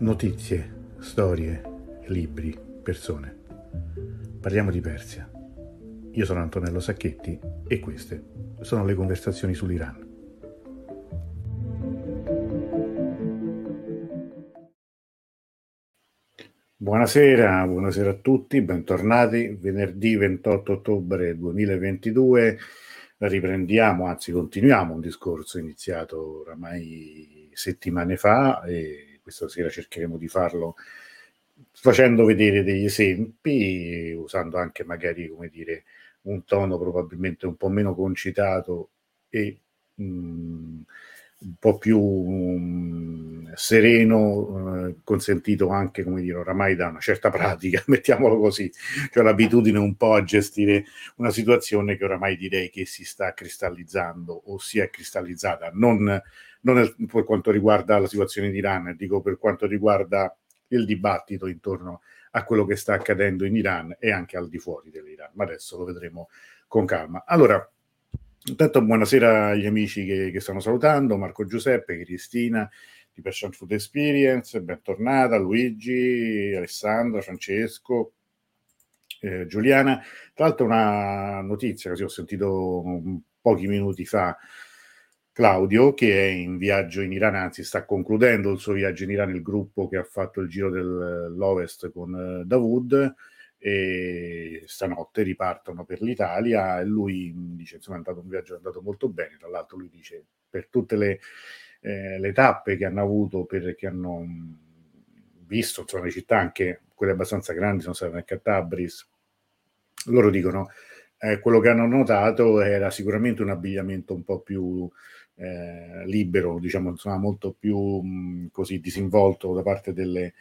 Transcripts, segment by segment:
Notizie, storie, libri, persone. Parliamo di Persia. Io sono Antonello Sacchetti e queste sono le conversazioni sull'Iran. Buonasera, buonasera a tutti, bentornati. Venerdì 28 ottobre 2022 riprendiamo, anzi continuiamo un discorso iniziato oramai settimane fa e questa sera cercheremo di farlo facendo vedere degli esempi, usando anche magari, come dire, un tono probabilmente un po' meno concitato e mh, mm, un po' più mh, mm, sereno, eh, consentito anche, come dire, oramai da una certa pratica, mettiamolo così, cioè l'abitudine un po' a gestire una situazione che oramai direi che si sta cristallizzando o si è cristallizzata, non non per quanto riguarda la situazione in Iran, dico per quanto riguarda il dibattito intorno a quello che sta accadendo in Iran e anche al di fuori dell'Iran, ma adesso lo vedremo con calma. Allora, intanto buonasera agli amici che, che stanno salutando, Marco Giuseppe, Cristina di Passion Food Experience, bentornata, Luigi, Alessandra, Francesco, eh, Giuliana. Tra l'altro una notizia, così ho sentito pochi minuti fa, Claudio, che è in viaggio in Iran, anzi sta concludendo il suo viaggio in Iran, il gruppo che ha fatto il giro dell'Ovest con uh, Davud, e stanotte ripartono per l'Italia e lui dice insomma è andato un viaggio è andato molto bene, tra l'altro lui dice per tutte le, eh, le tappe che hanno avuto, per, che hanno visto, insomma le città anche quelle abbastanza grandi, sono state anche a Tabriz, loro dicono eh, quello che hanno notato era sicuramente un abbigliamento un po' più eh, libero, diciamo, insomma, molto più mh, così disinvolto da parte delle,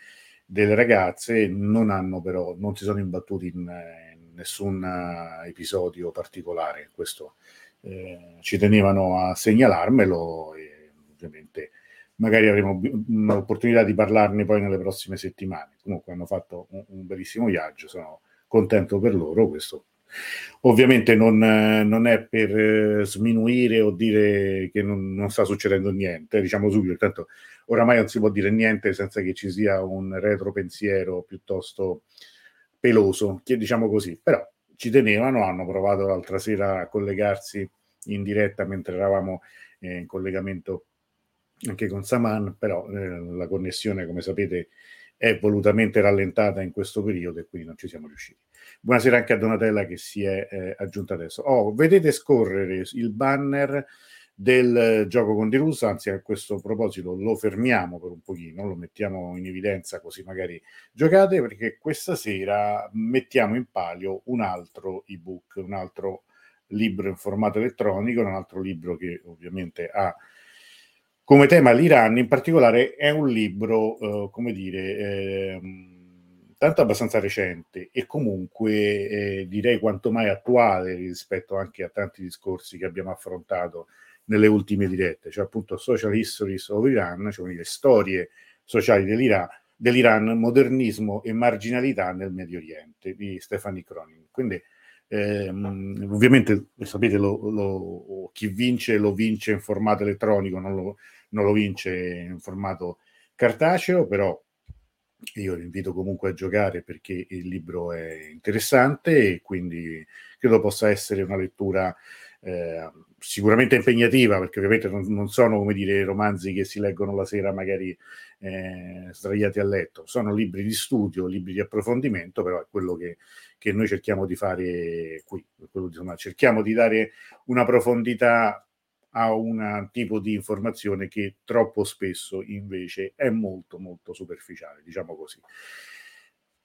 delle, ragazze, non hanno però, non si sono imbattuti in, in nessun uh, episodio particolare. Questo eh, ci tenevano a segnalarmelo e ovviamente magari avremo un'opportunità di parlarne poi nelle prossime settimane. Comunque hanno fatto un, un bellissimo viaggio, sono contento per loro, questo Ovviamente non, non, è per eh, sminuire o dire che non, non, sta succedendo niente, diciamo subito, intanto oramai non si può dire niente senza che ci sia un retropensiero piuttosto peloso, che diciamo così, però ci tenevano, hanno provato l'altra sera a collegarsi in diretta mentre eravamo eh, in collegamento anche con Saman, però eh, la connessione, come sapete, è volutamente rallentata in questo periodo e quindi non ci siamo riusciti. Buonasera anche a Donatella che si è eh, aggiunta adesso. Oh, vedete scorrere il banner del gioco con Dirusa, anzi a questo proposito lo fermiamo per un pochino, lo mettiamo in evidenza così magari giocate perché questa sera mettiamo in palio un altro ebook, un altro libro in formato elettronico, un altro libro che ovviamente ha come tema l'Iran, in particolare è un libro, eh, come dire, eh, tanto abbastanza recente e comunque eh, direi quanto mai attuale rispetto anche a tanti discorsi che abbiamo affrontato nelle ultime dirette, cioè appunto Social Histories of Iran, cioè le storie sociali dell'Iran, dell'Iran, modernismo e marginalità nel Medio Oriente di Stefani Cronin. Quindi ehm, ovviamente sapete lo, lo, chi vince lo vince in formato elettronico, non lo, non lo vince in formato cartaceo, però io vi invito comunque a giocare perché il libro è interessante e quindi credo possa essere una lettura eh, sicuramente impegnativa perché ovviamente non, non, sono come dire romanzi che si leggono la sera magari eh, sdraiati a letto, sono libri di studio, libri di approfondimento, però è quello che, che noi cerchiamo di fare qui, quello, insomma, cerchiamo di dare una profondità a un tipo di informazione che troppo spesso invece è molto molto superficiale, diciamo così.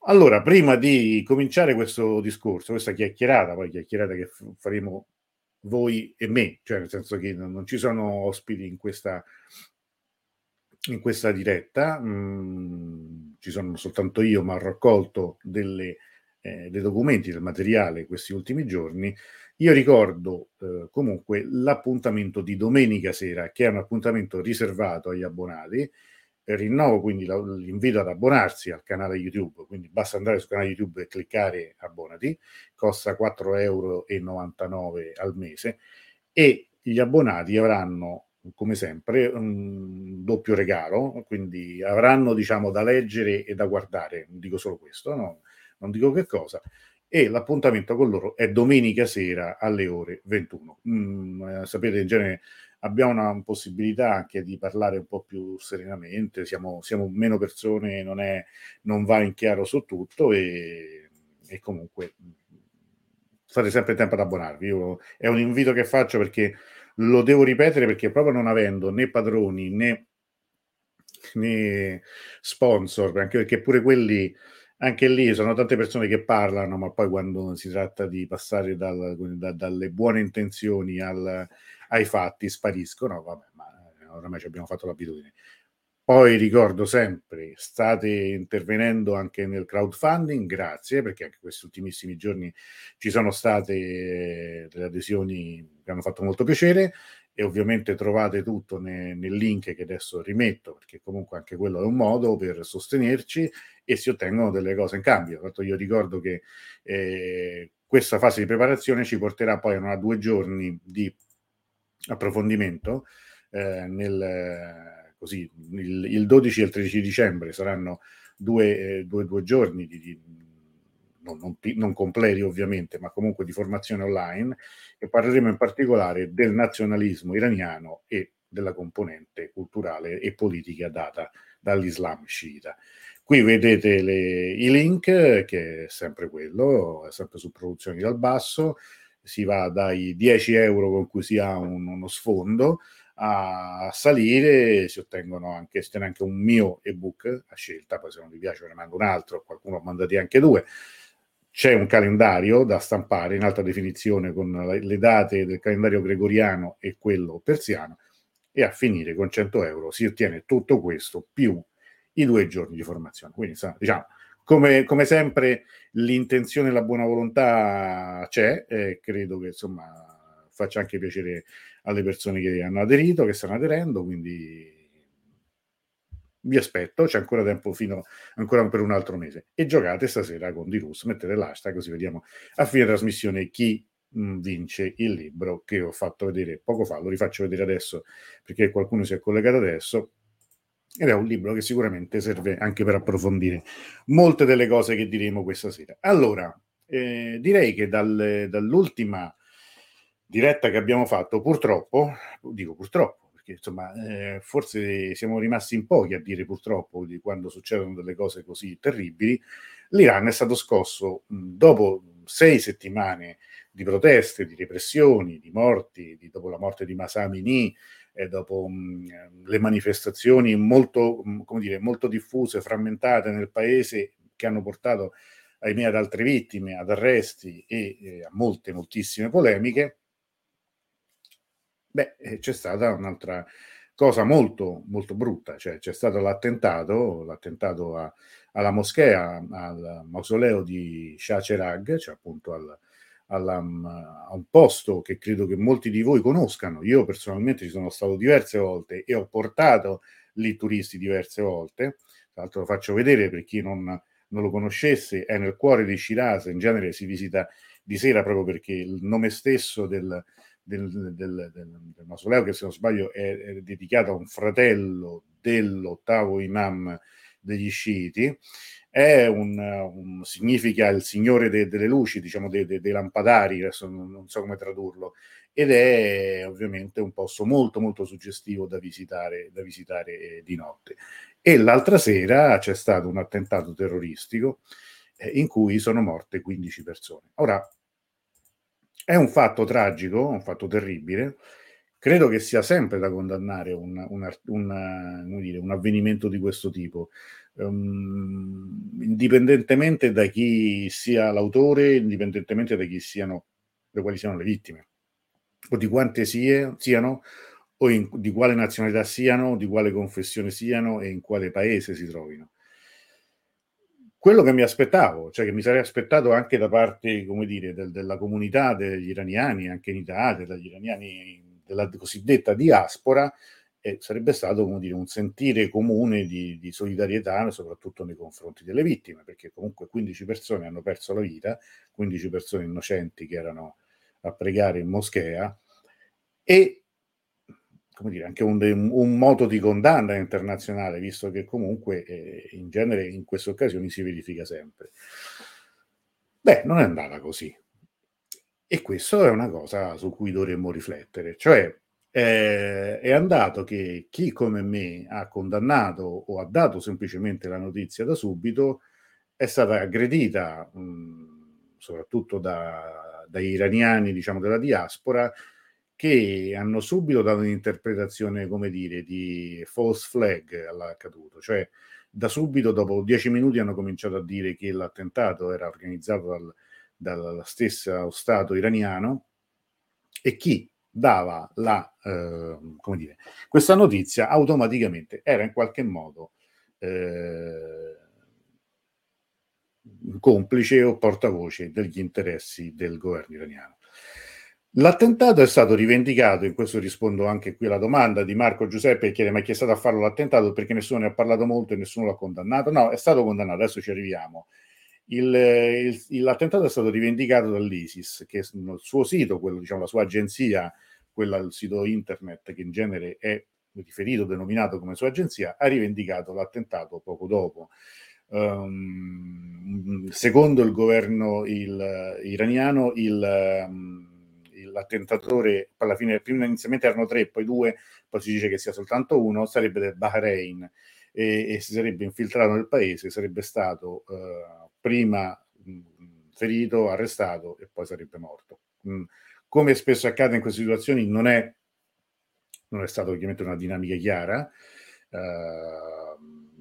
Allora, prima di cominciare questo discorso, questa chiacchierata, poi chiacchierata che faremo voi e me, cioè nel senso che non ci sono ospiti in questa, in questa diretta, mm, ci sono soltanto io, ma ho raccolto delle, eh, dei documenti, del materiale questi ultimi giorni io ricordo eh, comunque l'appuntamento di domenica sera, che è un appuntamento riservato agli abbonati. Rinnovo quindi l'invito ad abbonarsi al canale YouTube, quindi basta andare sul canale YouTube e cliccare abbonati, costa 4,99 euro al mese e gli abbonati avranno come sempre, un doppio regalo, quindi avranno diciamo da leggere e da guardare, non dico solo questo, no? non dico che cosa, e l'appuntamento con loro è domenica sera alle ore 21. Mm, eh, sapete, in genere abbiamo una possibilità anche di parlare un po' più serenamente, siamo, siamo meno persone, non, è, non, va in chiaro su tutto e, e comunque fate sempre tempo ad abbonarvi. Io, è un invito che faccio perché lo devo ripetere perché proprio non avendo né padroni né, né sponsor, anche perché pure quelli anche lì sono tante persone che parlano, ma poi quando si tratta di passare dal, da, dalle buone intenzioni al, ai fatti spariscono, vabbè, ma eh, oramai ci abbiamo fatto l'abitudine. Poi ricordo sempre, state intervenendo anche nel crowdfunding, grazie, perché anche questi ultimissimi giorni ci sono state eh, delle adesioni che hanno fatto molto piacere e ovviamente trovate tutto ne, nel link che adesso rimetto, perché comunque anche quello è un modo per sostenerci e si ottengono delle cose in cambio. Tanto io ricordo che eh, questa fase di preparazione ci porterà poi a una due giorni di approfondimento eh, nel così il, il, 12 e il 13 dicembre saranno due, eh, due, due giorni di, di non, non, non, completi ovviamente, ma comunque di formazione online, e parleremo in particolare del nazionalismo iraniano e della componente culturale e politica data dall'Islam sciita. Qui vedete le, i link, che è sempre quello, è sempre su produzioni dal basso, si va dai 10 euro con cui si ha un, uno sfondo a salire, si ottengono anche, si anche un mio ebook a scelta, poi se non vi piace ne mando un altro, qualcuno ha mandati anche due. C'è un calendario da stampare in alta definizione con le date del calendario gregoriano e quello persiano e a finire con 100 euro si ottiene tutto questo più i due giorni di formazione. Quindi diciamo, come, come sempre l'intenzione e la buona volontà c'è e credo che insomma faccia anche piacere alle persone che hanno aderito, che stanno aderendo, quindi vi aspetto, c'è ancora tempo fino ancora per un altro mese. E giocate stasera con Dirus, mettete l'hashtag così vediamo a fine trasmissione chi vince il libro che ho fatto vedere poco fa, lo rifaccio vedere adesso perché qualcuno si è collegato adesso. Ed è un libro che sicuramente serve anche per approfondire molte delle cose che diremo questa sera. Allora, eh, direi che dal, dall'ultima diretta che abbiamo fatto, purtroppo, dico purtroppo, perché insomma, eh, forse siamo rimasti in pochi a dire purtroppo di quando succedono delle cose così terribili, l'Iran è stato scosso mh, dopo sei settimane di proteste, di repressioni, di morti, di, dopo la morte di Masamini, e dopo mh, le manifestazioni molto, mh, come dire, molto diffuse, frammentate nel paese, che hanno portato ahimè ad altre vittime, ad arresti e eh, a molte, moltissime polemiche, beh, eh, c'è stata un'altra cosa molto, molto brutta, cioè c'è stato l'attentato, l'attentato a, alla moschea, al mausoleo di Shah Cherag, cioè appunto al, alla, a un posto che credo che molti di voi conoscano. Io personalmente ci sono stato diverse volte e ho portato lì turisti diverse volte. Tra l'altro lo faccio vedere per chi non, non lo conoscesse, è nel cuore di Shiraz, in genere si visita di sera proprio perché il nome stesso del, del, del, del, del mausoleo, che se non sbaglio è, è, dedicato a un fratello dell'ottavo imam degli sciiti, è un, un, significa il signore de, delle luci, diciamo dei de, de lampadari, adesso non, non, so come tradurlo, ed è ovviamente un posto molto molto suggestivo da visitare, da visitare eh, di notte. E l'altra sera c'è stato un attentato terroristico eh, in cui sono morte 15 persone. Ora, è un fatto tragico, un fatto terribile, credo che sia sempre da condannare un, un, un, dire, un avvenimento di questo tipo um, indipendentemente da chi sia l'autore, indipendentemente da chi siano, da quali siano le vittime, o di quante sie, siano, o in, di quale nazionalità siano, di quale confessione siano e in quale paese si trovino. Quello che mi aspettavo, cioè che mi sarei aspettato anche da parte, come dire, del, della comunità degli iraniani, anche in Italia, degli iraniani della cosiddetta diaspora, e sarebbe stato come dire, un sentire comune di, di, solidarietà, soprattutto nei confronti delle vittime, perché comunque 15 persone hanno perso la vita, 15 persone innocenti che erano a pregare in moschea, e come dire, anche un, un, moto di condanna internazionale, visto che comunque eh, in genere in queste occasioni si verifica sempre. Beh, non è andata così. E questo è una cosa su cui dovremmo riflettere, cioè eh, è andato che chi come me ha condannato o ha dato semplicemente la notizia da subito è stata aggredita mh, soprattutto da, dai iraniani diciamo della diaspora che hanno subito dato un'interpretazione, come dire, di false flag all'accaduto, cioè da subito, dopo dieci minuti, hanno cominciato a dire che l'attentato era organizzato dal, dal stesso Stato iraniano e chi dava la, eh, come dire, questa notizia automaticamente era in qualche modo eh, complice o portavoce degli interessi del governo iraniano. L'attentato è stato rivendicato, in questo rispondo anche qui alla domanda di Marco Giuseppe che chiede ma chi è stato a farlo l'attentato perché nessuno ne ha parlato molto e nessuno l'ha condannato. No, è stato condannato, adesso ci arriviamo. Il, il, l'attentato è stato rivendicato dall'ISIS, che nel suo sito, quello, diciamo, la sua agenzia, quella il sito internet che in genere è riferito, denominato come sua agenzia, ha rivendicato l'attentato poco dopo. Um, secondo il governo il, iraniano, il, um, l'attentatore, alla fine, prima inizialmente erano tre, poi due, poi si dice che sia soltanto uno, sarebbe del Bahrain e, e si sarebbe infiltrato nel paese, sarebbe stato uh, prima mh, ferito, arrestato e poi sarebbe morto. Mh, come spesso accade in queste situazioni, non è, non è stata ovviamente una dinamica chiara. Uh,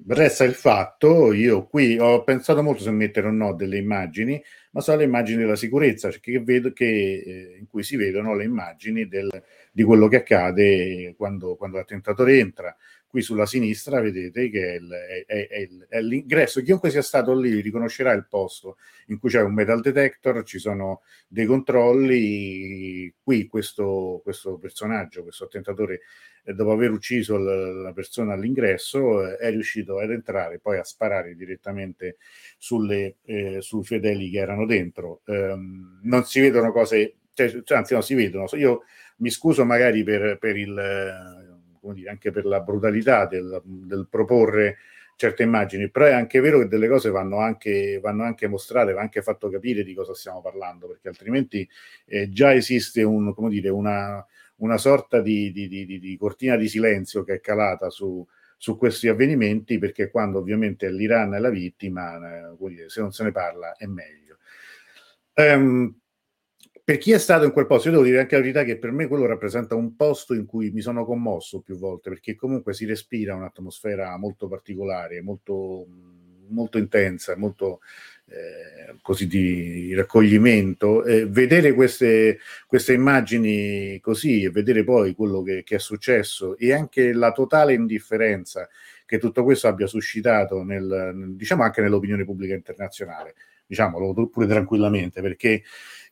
resta il fatto, io qui ho pensato molto se mettere o no delle immagini, ma sono le immagini della sicurezza, cioè che vedo, che, eh, in cui si vedono le immagini del, di quello che accade quando, quando l'attentatore entra. Qui sulla sinistra vedete che è, il, è, è, è, l'ingresso, chiunque sia stato lì riconoscerà il posto in cui c'è un metal detector, ci sono dei controlli, qui questo, questo personaggio, questo attentatore dopo aver ucciso la persona all'ingresso, eh, è riuscito ad entrare poi a sparare direttamente sulle, eh, sui fedeli che erano dentro. Um, non si vedono cose, cioè, anzi no, si vedono. Io mi scuso magari per, per il, come dire, anche per la brutalità del, del proporre certe immagini, però è anche vero che delle cose vanno anche, vanno anche mostrate, va anche fatto capire di cosa stiamo parlando, perché altrimenti eh, già esiste un, come dire, una, una sorta di, di, di, di, cortina di silenzio che è calata su, su questi avvenimenti, perché quando ovviamente l'Iran è la vittima, eh, se non se ne parla è meglio. Um, per chi è stato in quel posto, io devo dire anche la verità che per me quello rappresenta un posto in cui mi sono commosso più volte, perché comunque si respira un'atmosfera molto particolare, molto, molto intensa, molto eh, così di raccoglimento, eh, vedere queste, queste, immagini così e vedere poi quello che, che, è successo e anche la totale indifferenza che tutto questo abbia suscitato nel, diciamo anche nell'opinione pubblica internazionale, diciamolo pure tranquillamente, perché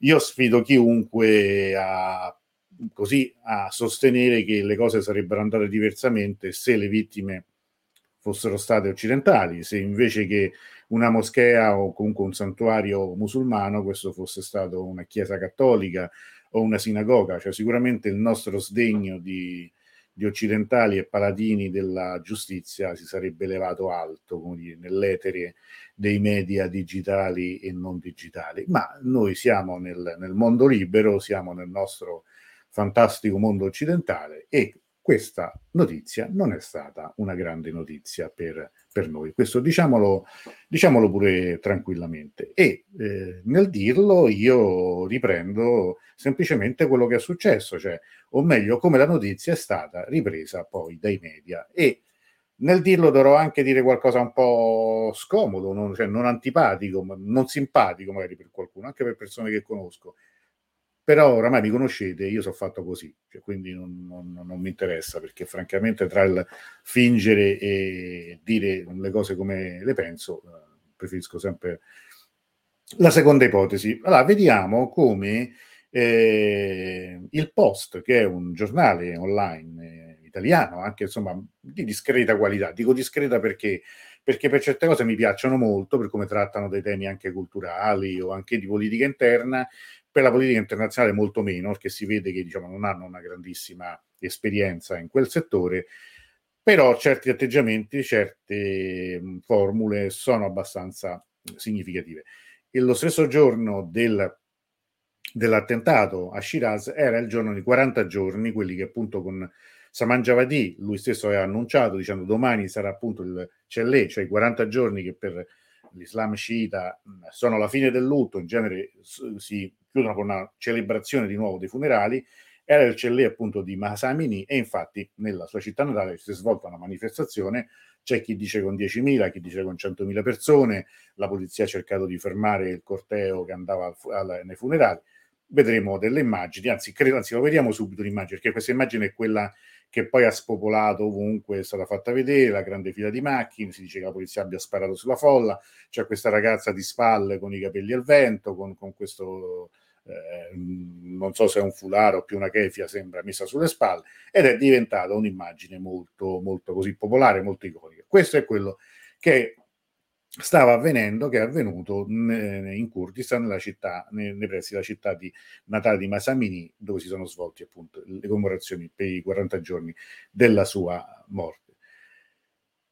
io sfido chiunque a così a sostenere che le cose sarebbero andate diversamente se le vittime fossero state occidentali, se invece che una moschea o comunque un santuario musulmano questo fosse stato una chiesa cattolica o una sinagoga, cioè sicuramente il nostro sdegno di, di occidentali e paladini della giustizia si sarebbe elevato alto, come dire, nell'etere dei media digitali e non digitali. Ma noi siamo nel, nel mondo libero, siamo nel nostro fantastico mondo occidentale e questa notizia non è stata una grande notizia per, per noi. Questo diciamolo, diciamolo pure tranquillamente. E eh, nel dirlo io riprendo semplicemente quello che è successo, cioè, o meglio, come la notizia è stata ripresa poi dai media. E nel dirlo dovrò anche dire qualcosa un po' scomodo, non, cioè non antipatico, ma non simpatico magari per qualcuno, anche per persone che conosco però oramai mi conoscete, io sono fatto così, cioè, quindi non, non, non, mi interessa perché francamente tra il fingere e dire le cose come le penso, eh, preferisco sempre la seconda ipotesi. Allora, vediamo come eh, il Post, che è un giornale online eh, italiano, anche insomma di discreta qualità, dico discreta perché perché per certe cose mi piacciono molto, per come trattano dei temi anche culturali o anche di politica interna, per la politica internazionale molto meno, perché si vede che diciamo, non hanno una grandissima esperienza in quel settore, però certi atteggiamenti, certe formule sono abbastanza significative. E lo stesso giorno del, dell'attentato a Shiraz era il giorno di 40 giorni, quelli che appunto con Saman Javadi lui stesso aveva annunciato dicendo domani sarà appunto il Cellè, cioè i 40 giorni che per l'Islam sciita sono la fine del lutto, in genere si chiudono con una celebrazione di nuovo dei funerali, era il Cellè appunto di Masamini e infatti nella sua città natale si è svolta una manifestazione, c'è chi dice con 10.000, chi dice con 100.000 persone, la polizia ha cercato di fermare il corteo che andava al, al, nei funerali, vedremo delle immagini, anzi, credo, anzi lo vediamo subito l'immagine, perché questa immagine è quella che poi ha spopolato ovunque, è stata fatta vedere, la grande fila di macchine, si dice che la polizia abbia sparato sulla folla, c'è questa ragazza di spalle con i capelli al vento, con, con questo, eh, non so se è un fularo o più una kefia, sembra messa sulle spalle, ed è diventata un'immagine molto, molto così popolare, molto iconica. Questo è quello che stava avvenendo, che è avvenuto in Kurdistan, nella città, nei, pressi della città di natale di Masamini, dove si sono svolte appunto le commemorazioni per i 40 giorni della sua morte.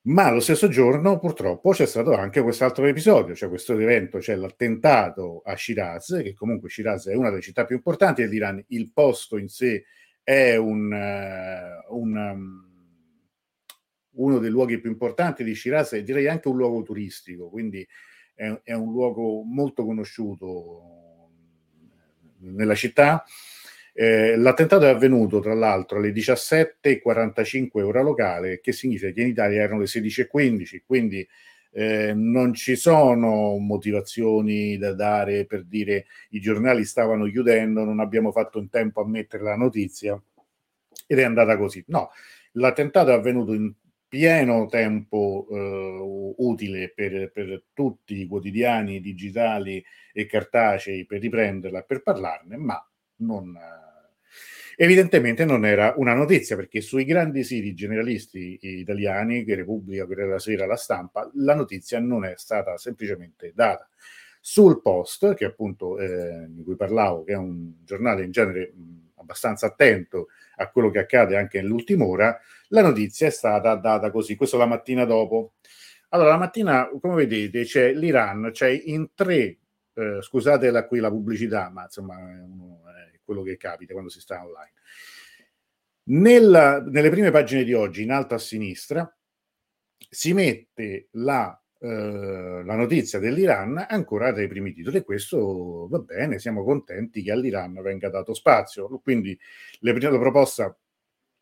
Ma lo stesso giorno, purtroppo, c'è stato anche quest'altro episodio, cioè questo evento, cioè l'attentato a Shiraz, che comunque Shiraz è una delle città più importanti dell'Iran, il posto in sé è un, uh, un um, uno dei luoghi più importanti di Shiraz e direi anche un luogo turistico, quindi è, è un luogo molto conosciuto nella città. Eh, l'attentato è avvenuto tra l'altro alle 17.45 ora locale, che significa che in Italia erano le 16.15, quindi eh, non ci sono motivazioni da dare per dire i giornali stavano chiudendo, non abbiamo fatto in tempo a mettere la notizia ed è andata così. No, l'attentato è avvenuto in pieno tempo eh, utile per, per, tutti i quotidiani digitali e cartacei per riprenderla, per parlarne, ma non, evidentemente non era una notizia perché sui grandi siti generalisti italiani, che Repubblica, Corriere della Sera, La Stampa, la notizia non è stata semplicemente data. Sul Post, che appunto eh, di cui parlavo, che è un giornale in genere mh, abbastanza attento a quello che accade anche nell'ultima ora, la notizia è stata data così, questo la mattina dopo. Allora, la mattina, come vedete, c'è l'Iran, c'è in tre, eh, scusate la, qui la pubblicità, ma insomma è, quello che capita quando si sta online. Nella, nelle prime pagine di oggi, in alto a sinistra, si mette la Uh, la notizia dell'Iran ancora dai primi titoli e questo va bene, siamo contenti che all'Iran venga dato spazio. Quindi la prima proposta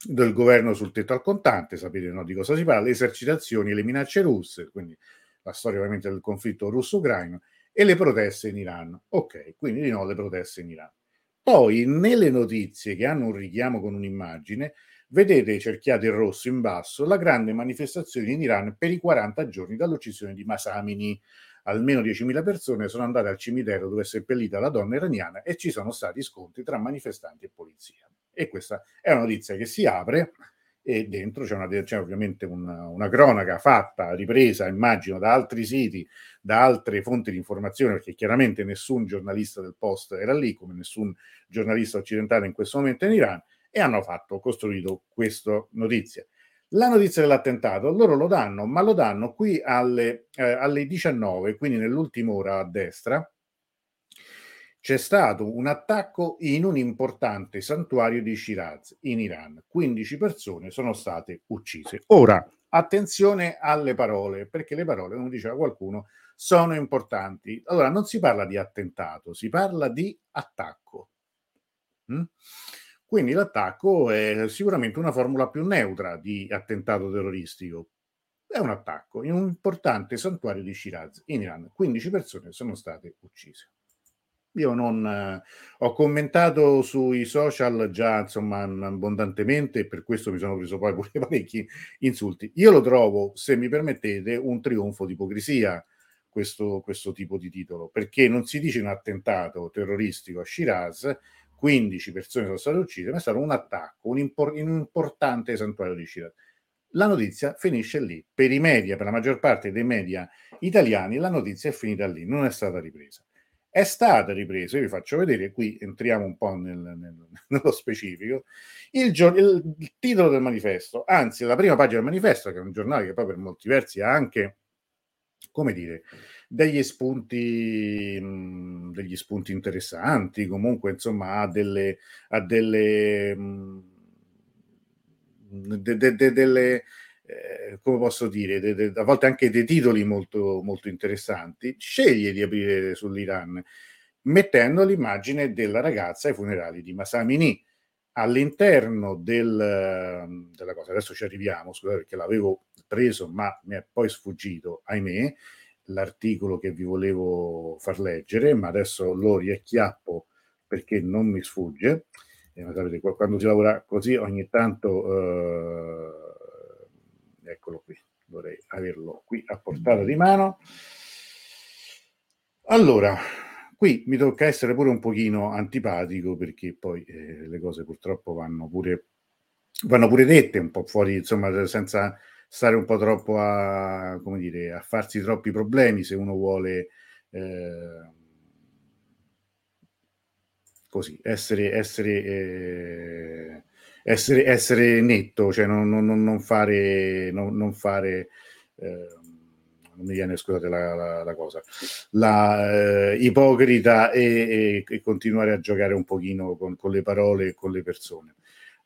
del governo sul tetto al contante, sapete no, di cosa si parla, le esercitazioni e le minacce russe, quindi la storia ovviamente del conflitto russo-ucraino e le proteste in Iran. Ok, quindi di nuovo le proteste in Iran. Poi nelle notizie che hanno un richiamo con un'immagine Vedete cerchiato in rosso in basso la grande manifestazione in Iran per i 40 giorni dall'uccisione di Masamini. Almeno 10.000 persone sono andate al cimitero dove è seppellita la donna iraniana e ci sono stati scontri tra manifestanti e polizia. E questa è una notizia che si apre e dentro c'è, una, c'è ovviamente una, una, cronaca fatta, ripresa, immagino, da altri siti, da altre fonti di informazione, perché chiaramente nessun giornalista del Post era lì, come nessun giornalista occidentale in questo momento in Iran, e hanno fatto, costruito questa notizia. La notizia dell'attentato loro lo danno, ma lo danno qui alle, eh, alle 19, quindi nell'ultima ora a destra. C'è stato un attacco in un importante santuario di Shiraz in Iran. 15 persone sono state uccise. Ora, attenzione alle parole, perché le parole, come diceva qualcuno, sono importanti. Allora, non si parla di attentato, si parla di attacco. Mm? Quindi l'attacco è sicuramente una formula più neutra di attentato terroristico. È un attacco in un importante santuario di Shiraz in Iran. 15 persone sono state uccise. Io non eh, ho commentato sui social già insomma abbondantemente e per questo mi sono preso poi pure parecchi insulti. Io lo trovo, se mi permettete, un trionfo di ipocrisia questo, questo tipo di titolo, perché non si dice un attentato terroristico a Shiraz, 15 persone sono state uccise, ma è stato un attacco un impor- in un importante santuario di Shiraz. La notizia finisce lì. Per i media, per la maggior parte dei media italiani, la notizia è finita lì, non è stata ripresa. è stata ripresa, io vi faccio vedere, qui entriamo un po' nel, nel, nello specifico, il, il, il, titolo del manifesto, anzi la prima pagina del manifesto, che è un giornale che poi per molti versi ha anche, come dire, degli spunti, mh, degli spunti interessanti, comunque insomma ha delle, ha delle, mh, de, de, de, delle eh, come posso dire, a volte anche dei titoli molto, molto interessanti, sceglie di aprire sull'Iran mettendo l'immagine della ragazza ai funerali di Masamini all'interno del, della cosa. Adesso ci arriviamo, scusate perché l'avevo preso ma mi è poi sfuggito, ahimè, l'articolo che vi volevo far leggere, ma adesso lo riacchiappo perché non mi sfugge. Eh, sapete, quando si lavora così ogni tanto... Eh, eccolo qui, vorrei averlo qui a portata di mano. Allora, qui mi tocca essere pure un pochino antipatico perché poi eh, le cose purtroppo vanno pure, vanno pure dette un po' fuori, insomma, senza stare un po' troppo a, come dire, a farsi troppi problemi se uno vuole eh, così essere, essere eh, essere, essere netto, cioè non, non, non fare, non, non fare eh, non mi viene, scusate la, la, la cosa, la eh, ipocrita e, e, e, continuare a giocare un pochino con, con le parole e con le persone.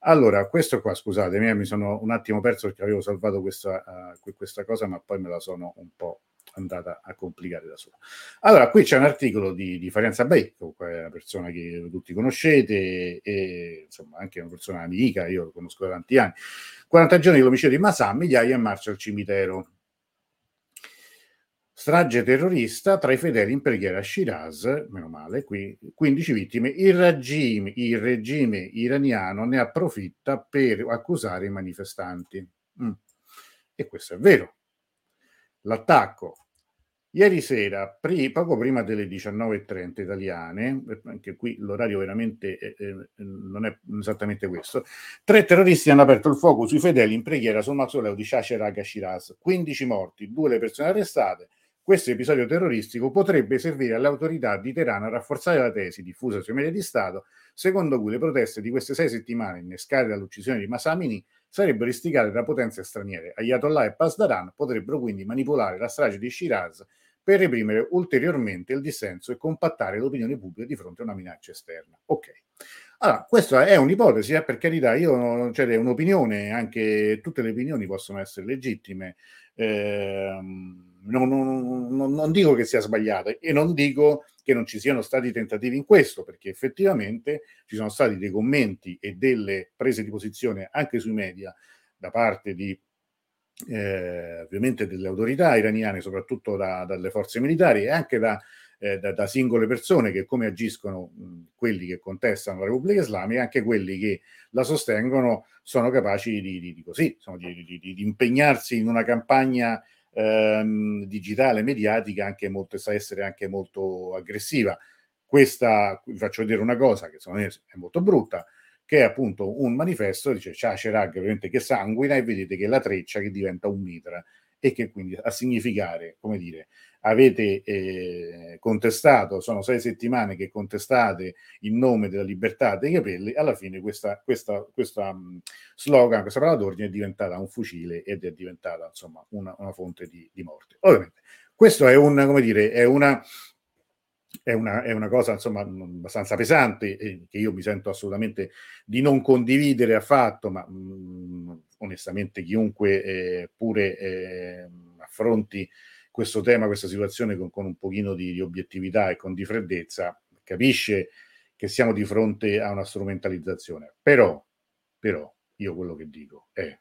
Allora, questo qua, scusatemi, mi sono un attimo perso perché avevo salvato questa, uh, questa cosa, ma poi me la sono un po' andata a complicare da sola. Allora, qui c'è un articolo di, di Farianza è una persona che tutti conoscete, e insomma anche una persona amica, io lo conosco da tanti anni. 40 giorni dell'omicidio di Masà, migliaia in marcia al cimitero. Strage terrorista tra i fedeli in preghiera a Shiraz, meno male, qui 15 vittime. Il regime, il regime iraniano ne approfitta per accusare i manifestanti. Mm. E questo è vero, l'attacco. Ieri sera, pri, poco prima delle 19.30 italiane, anche qui l'orario veramente eh, eh, non è esattamente questo, tre terroristi hanno aperto il fuoco sui fedeli in preghiera sul mausoleo di Shasheragh Shiraz. 15 morti, due le persone arrestate. Questo episodio terroristico potrebbe servire alle autorità di Teheran a rafforzare la tesi diffusa sui media di Stato, secondo cui le proteste di queste sei settimane innescate dall'uccisione di Masamini sarebbero istigate da potenze straniere. Ayatollah e Pasdaran potrebbero quindi manipolare la strage di Shiraz per reprimere ulteriormente il dissenso e compattare l'opinione pubblica di fronte a una minaccia esterna. Ok. Allora, questa è un'ipotesi, eh, per carità, io cioè, è un'opinione, anche tutte le opinioni possono essere legittime. Eh, non, non, non, dico che sia sbagliata e non dico che non ci siano stati tentativi in questo, perché effettivamente ci sono stati dei commenti e delle prese di posizione anche sui media da parte di eh, ovviamente delle autorità iraniane, soprattutto da, dalle forze militari e anche da, eh, da, da singole persone che come agiscono mh, quelli che contestano la Repubblica Islamica, anche quelli che la sostengono sono capaci di, di, di così, insomma, di, di, impegnarsi in una campagna ehm, digitale, mediatica, anche molto, sa essere anche molto aggressiva. Questa, vi faccio vedere una cosa che secondo me è molto brutta, che è appunto un manifesto, dice Ciacerag, ovviamente che sanguina e vedete che la treccia che diventa un mitra e che quindi a significare, come dire, avete eh, contestato, sono sei settimane che contestate in nome della libertà dei capelli, alla fine questa, questa, questa um, slogan, questa parola d'ordine è diventata un fucile ed è diventata insomma una, una fonte di, di, morte. Ovviamente questo è un, come dire, è una, è una, è una cosa insomma abbastanza pesante e che io mi sento assolutamente di non condividere affatto, ma mh, onestamente chiunque eh, pure eh, affronti questo tema, questa situazione con, con un pochino di, di, obiettività e con di freddezza, capisce che siamo di fronte a una strumentalizzazione. Però, però, io quello che dico è,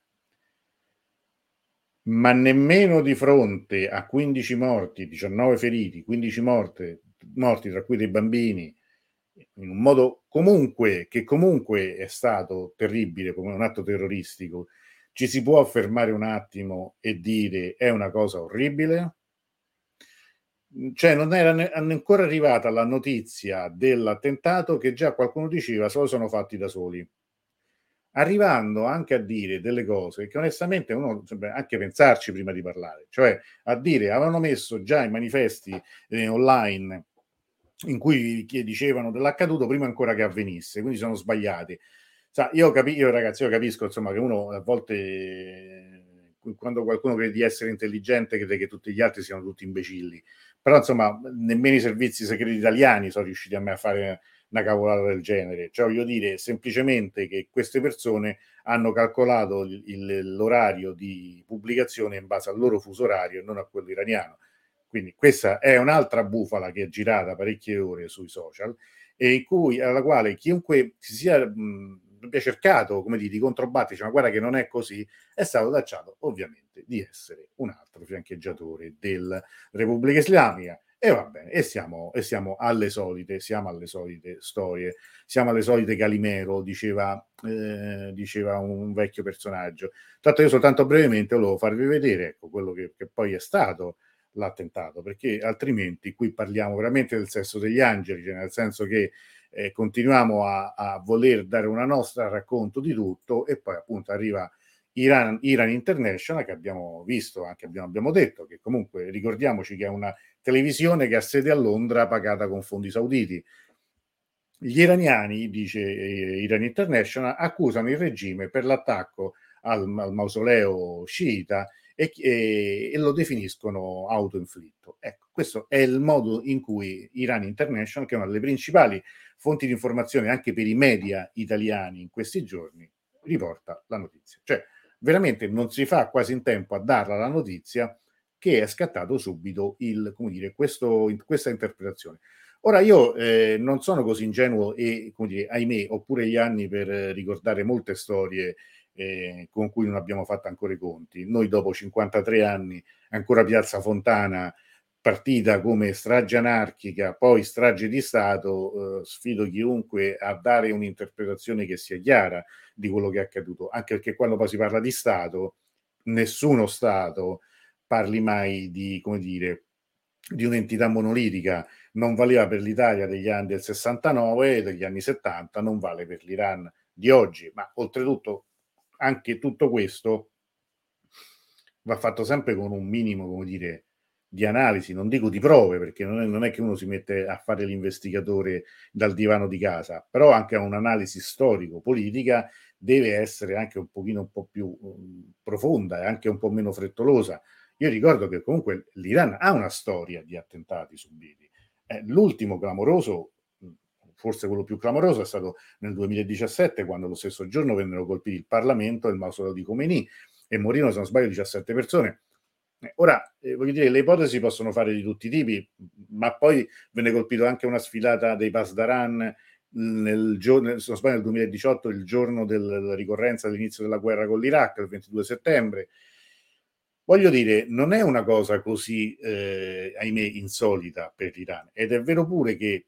ma nemmeno di fronte a 15 morti, 19 feriti, 15 morti, morti tra cui dei bambini, in un modo comunque, che comunque è stato terribile come un atto terroristico, ci si può fermare un attimo e dire è una cosa orribile? cioè non era ne- ancora arrivata la notizia dell'attentato che già qualcuno diceva se lo sono fatti da soli arrivando anche a dire delle cose che onestamente uno dovrebbe anche pensarci prima di parlare cioè a dire avevano messo già i manifesti eh, online in cui dicevano dell'accaduto prima ancora che avvenisse, quindi sono sbagliati. Sa, io, capi- io ragazzi, io capisco insomma che uno a volte quando qualcuno crede di essere intelligente crede che tutti gli altri siano tutti imbecilli, però insomma nemmeno i servizi segreti italiani sono riusciti a me a fare una cavolata del genere. Cioè, voglio dire semplicemente che queste persone hanno calcolato il, il, l'orario di pubblicazione in base al loro fuso orario e non a quello iraniano. Quindi questa è un'altra bufala che è girata parecchie ore sui social e in cui, alla quale chiunque si sia mh, abbia cercato come dire, di controbattere, ma guarda che non è così, è stato tacciato ovviamente di essere un altro fiancheggiatore della Repubblica Islamica e va bene, e siamo, e siamo, alle solite, siamo alle solite storie, siamo alle solite Calimero, diceva, eh, diceva un vecchio personaggio. Tanto io soltanto brevemente volevo farvi vedere ecco, quello che, che poi è stato l'attentato, perché altrimenti qui parliamo veramente del sesso degli angeli, cioè nel senso che eh, continuiamo a, a, voler dare una nostra racconto di tutto e poi appunto arriva Iran, Iran International che abbiamo visto, anche abbiamo, abbiamo detto che comunque ricordiamoci che è una televisione che ha sede a Londra pagata con fondi sauditi. Gli iraniani, dice eh, Iran International, accusano il regime per l'attacco al, al mausoleo sciita e, e, e, lo definiscono autoinflitto. Ecco, questo è il modo in cui Iran International, che è una delle principali fonti di informazione anche per i media italiani in questi giorni, riporta la notizia. Cioè, veramente non si fa quasi in tempo a darla la notizia che è scattato subito il, dire, questo, questa interpretazione. Ora io eh, non sono così ingenuo e, come dire, ahimè, ho pure gli anni per ricordare molte storie eh, con cui non abbiamo fatto ancora i conti. Noi dopo 53 anni, ancora Piazza Fontana, partita come strage anarchica, poi strage di Stato, eh, sfido chiunque a dare un'interpretazione che sia chiara di quello che è accaduto, anche perché quando poi si parla di Stato, nessuno Stato parli mai di, come dire, di un'entità monolitica, non valeva per l'Italia degli anni del 69 e degli anni 70, non vale per l'Iran di oggi, ma oltretutto anche tutto questo va fatto sempre con un minimo, come dire, di analisi, non dico di prove, perché non è, non è, che uno si mette a fare l'investigatore dal divano di casa, però anche un'analisi storico-politica deve essere anche un pochino un po' più um, profonda e anche un po' meno frettolosa. Io ricordo che comunque l'Iran ha una storia di attentati subiti. Eh, l'ultimo clamoroso, forse quello più clamoroso, è stato nel 2017, quando lo stesso giorno vennero colpiti il Parlamento e il mausoleo di Khomeini e morirono, se non sbaglio, 17 persone ora, eh, voglio dire, le ipotesi possono fare di tutti i tipi, ma poi venne colpito anche una sfilata dei Pasdaran nel giorno, se non sbaglio, nel 2018, il giorno della ricorrenza dell'inizio della guerra con l'Iraq, il 22 settembre. Voglio dire, non è una cosa così, eh, ahimè, insolita per l'Iran. Ed è vero pure che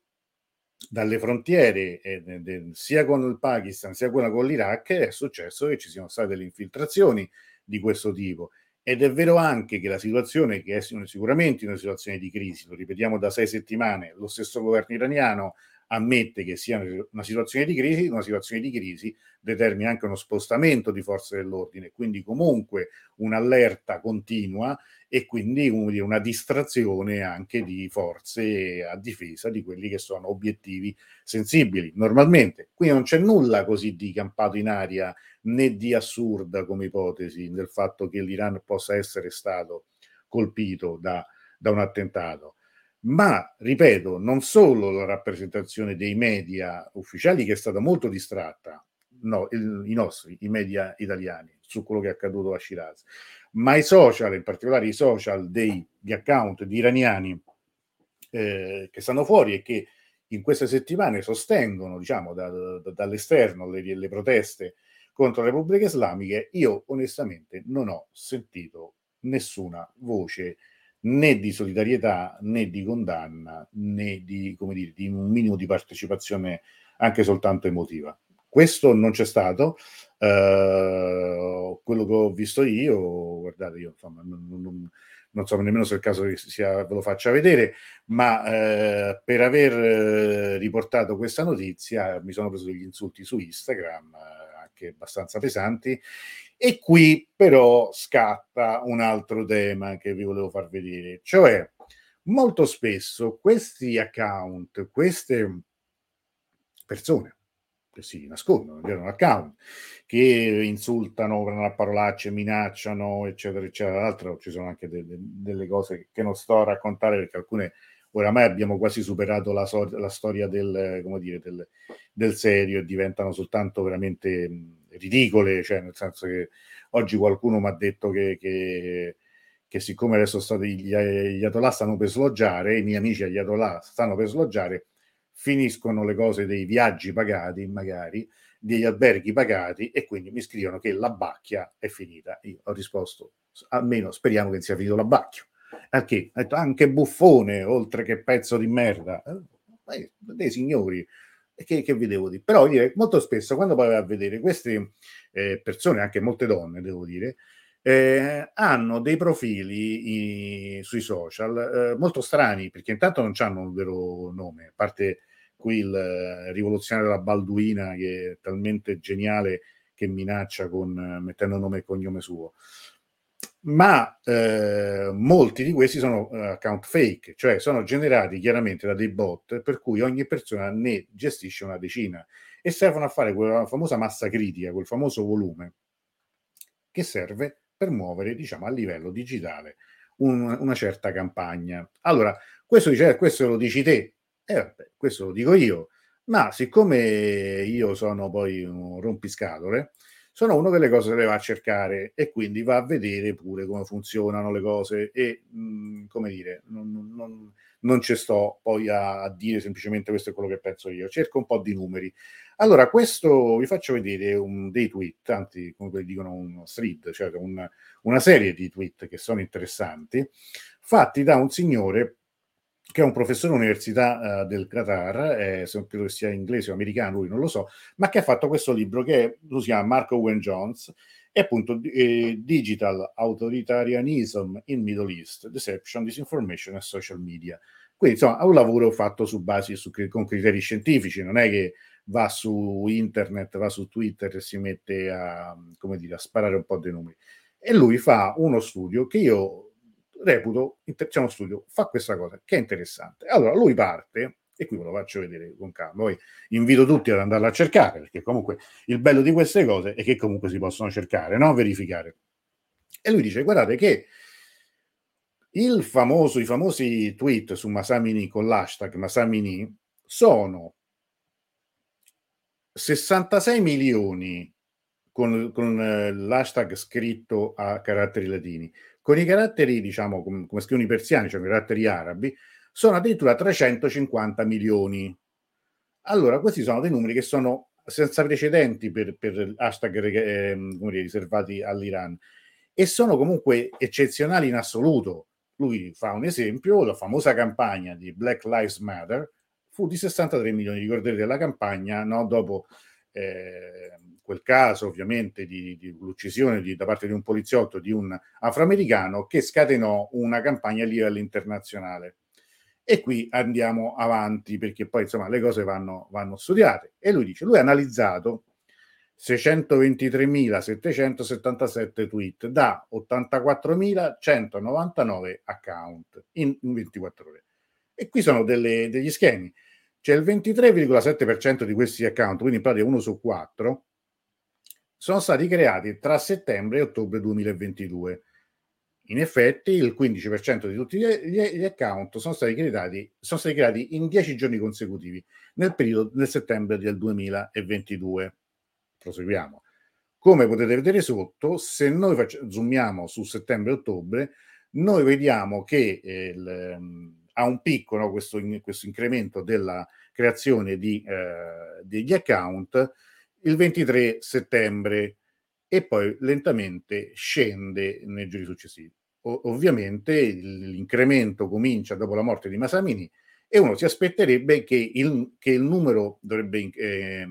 dalle frontiere, eh, de, de, sia con il Pakistan sia con l'Iraq, è successo che ci siano state delle infiltrazioni di questo tipo ed è vero anche che la situazione, che è sicuramente una situazione di crisi, lo ripetiamo da sei settimane, lo stesso governo iraniano ammette che sia una situazione di crisi, una situazione di crisi determina anche uno spostamento di forze dell'ordine, quindi comunque un'allerta continua e quindi una distrazione anche di forze a difesa di quelli che sono obiettivi sensibili normalmente. Qui non c'è nulla così di campato in aria né di assurda come ipotesi nel fatto che l'Iran possa essere stato colpito da, da un attentato. Ma, ripeto, non solo la rappresentazione dei media ufficiali che è stata molto distratta, no, il, i nostri, i media italiani, su quello che è accaduto a Shiraz, ma i social, in particolare i social degli account di iraniani eh, che stanno fuori e che in queste settimane sostengono, diciamo, da, da, dall'esterno le, le proteste contro le repubbliche islamiche, io onestamente non ho sentito nessuna voce né di solidarietà né di condanna né di, come dire, di un minimo di partecipazione anche soltanto emotiva. Questo non c'è stato. Uh, quello che ho visto io, guardate, io insomma, non, non, non so nemmeno se è il caso che sia, ve lo faccia vedere, ma eh, per aver eh, riportato questa notizia mi sono preso degli insulti su Instagram, eh, anche abbastanza pesanti, e qui però scatta un altro tema che vi volevo far vedere, cioè molto spesso questi account, queste persone che si nascondono dietro un account, che insultano, prendono a parolacce, minacciano, eccetera, eccetera. Tra l'altro ci sono anche de- de- delle cose che non sto a raccontare perché alcune oramai abbiamo quasi superato la, so- la storia del, dire, del, del, serio e diventano soltanto veramente ridicole, cioè nel senso che oggi qualcuno mi ha detto che, che, che, siccome adesso stati, gli, gli Atolà stanno per sloggiare, i miei amici agli Atolà stanno per sloggiare, finiscono le cose dei viaggi pagati, magari, degli alberghi pagati e quindi mi scrivono che la bacchia è finita. Io ho risposto, almeno speriamo che sia finito l'abbacchio. Perché? Ha detto anche buffone, oltre che pezzo di merda. Eh, dei signori, che, che vi devo dire? Però dire, molto spesso quando poi vai a vedere queste eh, persone, anche molte donne, devo dire, eh, hanno dei profili i, sui social eh, molto strani, perché intanto non hanno un vero nome, a parte qui il eh, rivoluzionario della Balduina che è talmente geniale che minaccia con, mettendo nome e cognome suo. Ma eh, molti di questi sono uh, account fake, cioè sono generati chiaramente da dei bot per cui ogni persona ne gestisce una decina e servono a fare quella famosa massa critica, quel famoso volume che serve per muovere, diciamo, a livello digitale un, una certa campagna. Allora, questo, dice, questo lo dici te, eh, vabbè, questo lo dico io, ma siccome io sono poi un rompiscatole, sono uno che le cose le va a cercare e quindi va a vedere pure come funzionano le cose e, mh, mm, come dire, non, non, non ci sto poi a, a, dire semplicemente questo è quello che penso io, cerco un po' di numeri. Allora, questo vi faccio vedere un, dei tweet, anzi, come dicono un thread, cioè un, una serie di tweet che sono interessanti, fatti da un signore che è un professore all'Università uh, del Qatar, eh, se non credo sia inglese o americano, lui non lo so, ma che ha fatto questo libro che lo si chiama Marco Owen Jones, e appunto eh, Digital Authoritarianism in Middle East, Deception, Disinformation e Social Media. Quindi insomma è un lavoro fatto su basi, su, con criteri scientifici, non è che va su internet, va su Twitter e si mette a, dire, a sparare un po' dei numeri. E lui fa uno studio che io reputo, c'è uno studio, fa questa cosa che è interessante. Allora lui parte, e qui ve lo faccio vedere con calma, poi invito tutti ad andarla a cercare, perché comunque il bello di queste cose è che comunque si possono cercare, no? verificare. E lui dice, guardate che il famoso, i famosi tweet su Masamini con l'hashtag Masamini sono 66 milioni con, con eh, l'hashtag scritto a caratteri latini, con i caratteri, diciamo, come, come scrivono i persiani, cioè i caratteri arabi, sono addirittura 350 milioni. Allora, questi sono dei numeri che sono senza precedenti per, per hashtag eh, dire, riservati all'Iran e sono comunque eccezionali in assoluto. Lui fa un esempio, la famosa campagna di Black Lives Matter fu di 63 milioni, ricorderete la campagna no? dopo eh, quel caso ovviamente di, di l'uccisione di, da parte di un poliziotto di un afroamericano che scatenò una campagna a livello internazionale. E qui andiamo avanti perché poi insomma le cose vanno, vanno studiate. E lui dice, lui ha analizzato 623.777 tweet da 84.199 account in, in 24 ore. E qui sono delle, degli schemi. C'è il 23,7% di questi account, quindi in pratica uno su quattro, sono stati creati tra settembre e ottobre 2022. In effetti il 15% di tutti gli account sono stati creati, sono stati creati in 10 giorni consecutivi nel periodo del settembre del 2022. Proseguiamo. Come potete vedere sotto, se noi facciamo, zoomiamo su settembre-ottobre, noi vediamo che eh, il, ha un picco no, questo, questo, incremento della creazione di, eh, degli account il 23 settembre e poi lentamente scende nei giorni successivi. O- ovviamente l'incremento comincia dopo la morte di Masamini e uno si aspetterebbe che il, che il numero dovrebbe, eh,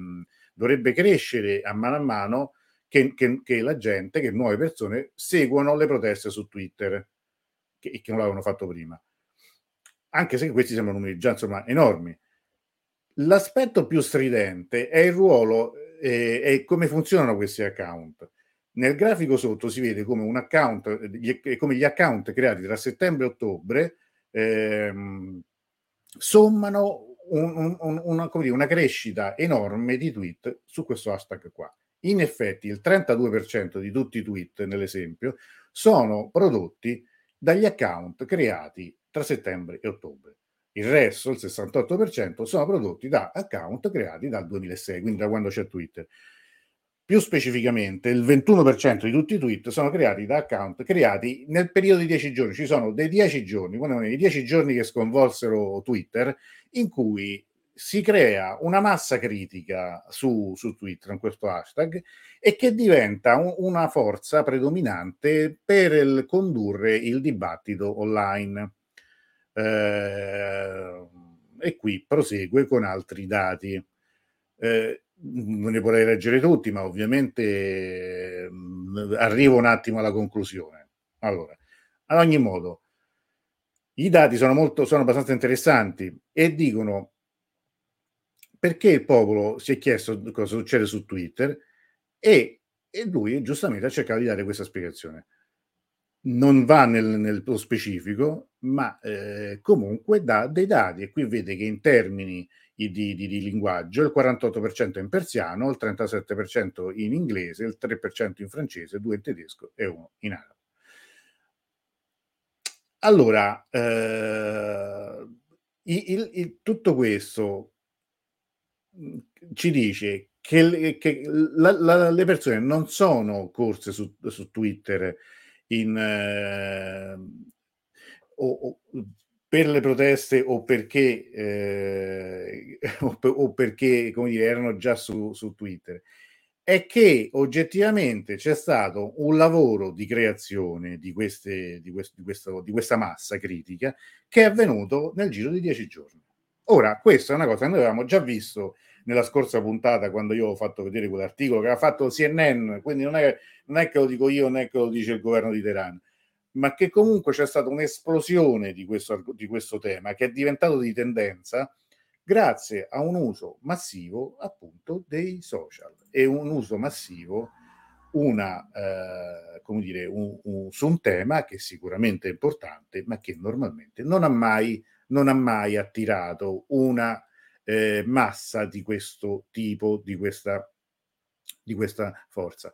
dovrebbe, crescere a mano a mano che, che, che, la gente, che nuove persone seguono le proteste su Twitter, che, che non l'avevano fatto prima. Anche se questi sembrano numeri già insomma enormi. L'aspetto più stridente è il ruolo e, e come funzionano questi account. Nel grafico sotto si vede come un account, come gli account creati tra settembre e ottobre ehm, sommano un, un, una, dire, una, crescita enorme di tweet su questo hashtag qua. In effetti il 32% di tutti i tweet, nell'esempio, sono prodotti dagli account creati tra settembre e ottobre. Il resto, il 68%, sono prodotti da account creati dal 2006, quindi da quando c'è Twitter. Più specificamente, il 21% di tutti i tweet sono creati da account creati nel periodo di 10 giorni. Ci sono dei 10 giorni, quando i 10 giorni che sconvolsero Twitter, in cui si crea una massa critica su, su Twitter, in questo hashtag, e che diventa un, una forza predominante per il, condurre il dibattito online. Eh, e qui prosegue con altri dati. Eh, non ne vorrei leggere tutti, ma ovviamente eh, arrivo un attimo alla conclusione. Allora, ad ogni modo, i dati sono, molto, sono abbastanza interessanti e dicono perché il popolo si è chiesto cosa succede su Twitter e, e lui giustamente ha cercato di dare questa spiegazione. Non va nel, specifico, ma eh, comunque dà dei dati e qui vede che in termini di, di, di, linguaggio, il 48% in persiano, il 37% in inglese, il 3% in francese, 2 in tedesco e 1 in arabo. Allora, eh, il, il, tutto questo ci dice che, che la, la, le persone non sono corse su, su Twitter in, eh, o, o, per le proteste o perché, eh, o, o perché come dire, erano già su, su Twitter, è che oggettivamente c'è stato un lavoro di creazione di, queste, di, questo, di, questo, di questa massa critica che è avvenuto nel giro di dieci giorni. Ora, questa è una cosa che noi avevamo già visto nella scorsa puntata quando io ho fatto vedere quell'articolo che aveva fatto CNN, quindi non è, non è che lo dico io, non è che lo dice il governo di Teheran ma che comunque c'è stata un'esplosione di questo, di questo tema che è diventato di tendenza grazie a un uso massivo appunto dei social. E un uso massivo una, eh, come dire, un, un, su un tema che sicuramente è importante, ma che normalmente non ha mai, non ha mai attirato una eh, massa di questo tipo, di questa, di questa forza.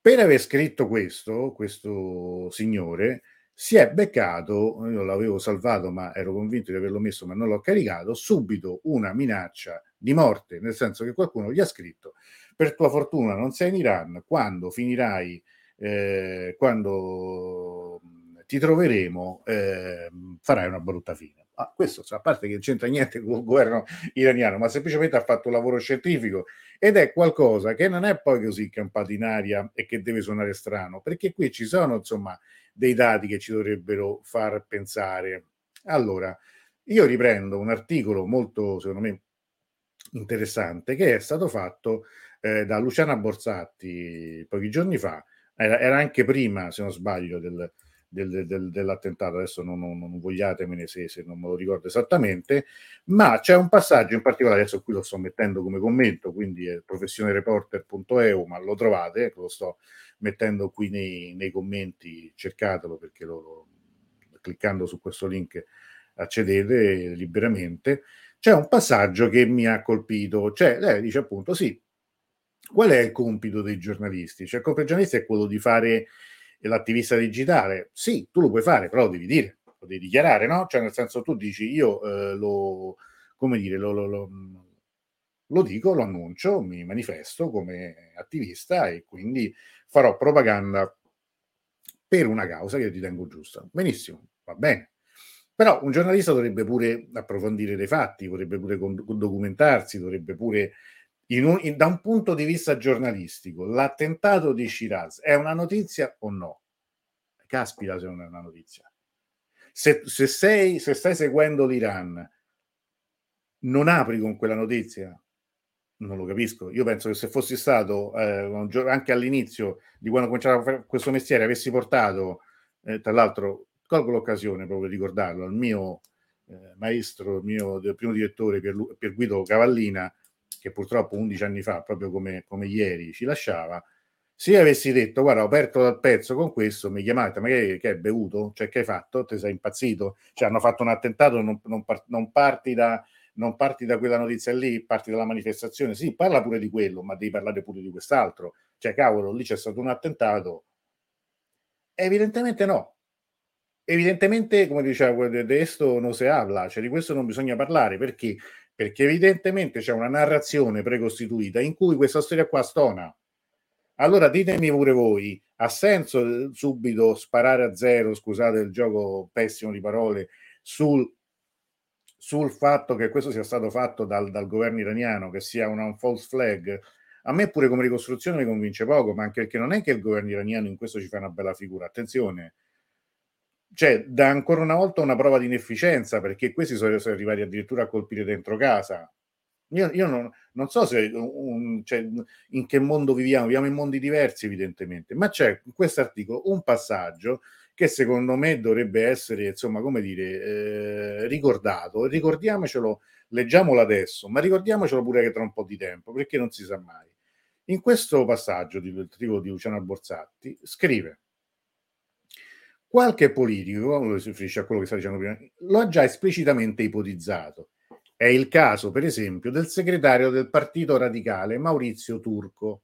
Per aver scritto questo, questo signore si è beccato, io l'avevo salvato ma ero convinto di averlo messo ma non l'ho caricato, subito una minaccia di morte, nel senso che qualcuno gli ha scritto per tua fortuna non sei in Iran, quando finirai, eh, quando ti troveremo, eh, farai una brutta fine. Ah, questo a parte che non c'entra niente con il governo iraniano, ma semplicemente ha fatto un lavoro scientifico ed è qualcosa che non è poi così campato in aria e che deve suonare strano, perché qui ci sono insomma dei dati che ci dovrebbero far pensare. Allora, io riprendo un articolo molto, secondo me, interessante che è stato fatto eh, da Luciana Borsatti pochi giorni fa, era, era anche prima, se non sbaglio, del, del, del, dell'attentato, adesso non, non, non vogliatemene se, se, non me lo ricordo esattamente, ma c'è un passaggio in particolare, adesso qui lo sto mettendo come commento, quindi è professionereporter.eu, ma lo trovate, lo sto mettendo qui nei, nei commenti, cercatelo perché lo, cliccando su questo link accedete liberamente. C'è un passaggio che mi ha colpito, cioè lei dice appunto sì, qual è il compito dei giornalisti? Cioè il compito dei giornalisti è quello di fare l'attivista digitale, sì, tu lo puoi fare, però lo devi dire, lo devi dichiarare, no? Cioè, nel senso, tu dici io eh, lo, come dire, lo, lo, lo, lo dico, lo annuncio, mi manifesto come attivista e quindi farò propaganda per una causa che io ritengo giusta. Benissimo, va bene. Però un giornalista dovrebbe pure approfondire dei fatti, dovrebbe pure documentarsi, dovrebbe pure un, in, da un punto di vista giornalistico, l'attentato di Shiraz è una notizia o no? Caspita se non è una notizia. Se, se, sei, se stai seguendo l'Iran, non apri con quella notizia? Non lo capisco. Io penso che se fossi stato eh, anche all'inizio di quando cominciavo a fare questo mestiere, avessi portato, eh, tra l'altro, colgo l'occasione proprio di ricordarlo, al mio eh, maestro, il mio primo direttore Pier, Pier Guido Cavallina, che purtroppo 11 anni fa, proprio come, come ieri, ci lasciava, Se io avessi detto, guarda, ho aperto dal pezzo con questo, mi chiamate, ma che, che hai bevuto? Cioè, che hai fatto? Ti sei impazzito? Cioè, hanno fatto un attentato, non, non, non, parti da, non parti da quella notizia lì, parti dalla manifestazione. Sì, parla pure di quello, ma devi parlare pure di quest'altro. Cioè, cavolo, lì c'è stato un attentato. Evidentemente no. Evidentemente, come diceva di questo non si parla, cioè di questo non bisogna parlare perché? Perché evidentemente c'è una narrazione precostituita in cui questa storia qua stona allora ditemi pure voi, ha senso eh, subito sparare a zero, scusate il gioco pessimo di parole, sul, sul fatto che questo sia stato fatto dal, dal governo iraniano, che sia una un false flag? A me pure come ricostruzione mi convince poco, ma anche perché non è che il governo iraniano in questo ci fa una bella figura. Attenzione, cioè dà ancora una volta una prova di inefficienza perché questi sono, arrivati addirittura a colpire dentro casa io, io non, non, so se un, cioè, in che mondo viviamo, viviamo in mondi diversi evidentemente, ma c'è in questo articolo un passaggio che secondo me dovrebbe essere, insomma, come dire, eh, ricordato. Ricordiamocelo, leggiamolo adesso, ma ricordiamocelo pure che tra un po' di tempo, perché non si sa mai. In questo passaggio del articolo di Luciano Borsatti scrive qualche politico, si riferisce a quello che sta dicendo prima, lo ha già esplicitamente ipotizzato. È il caso, per esempio, del segretario del Partito Radicale Maurizio Turco,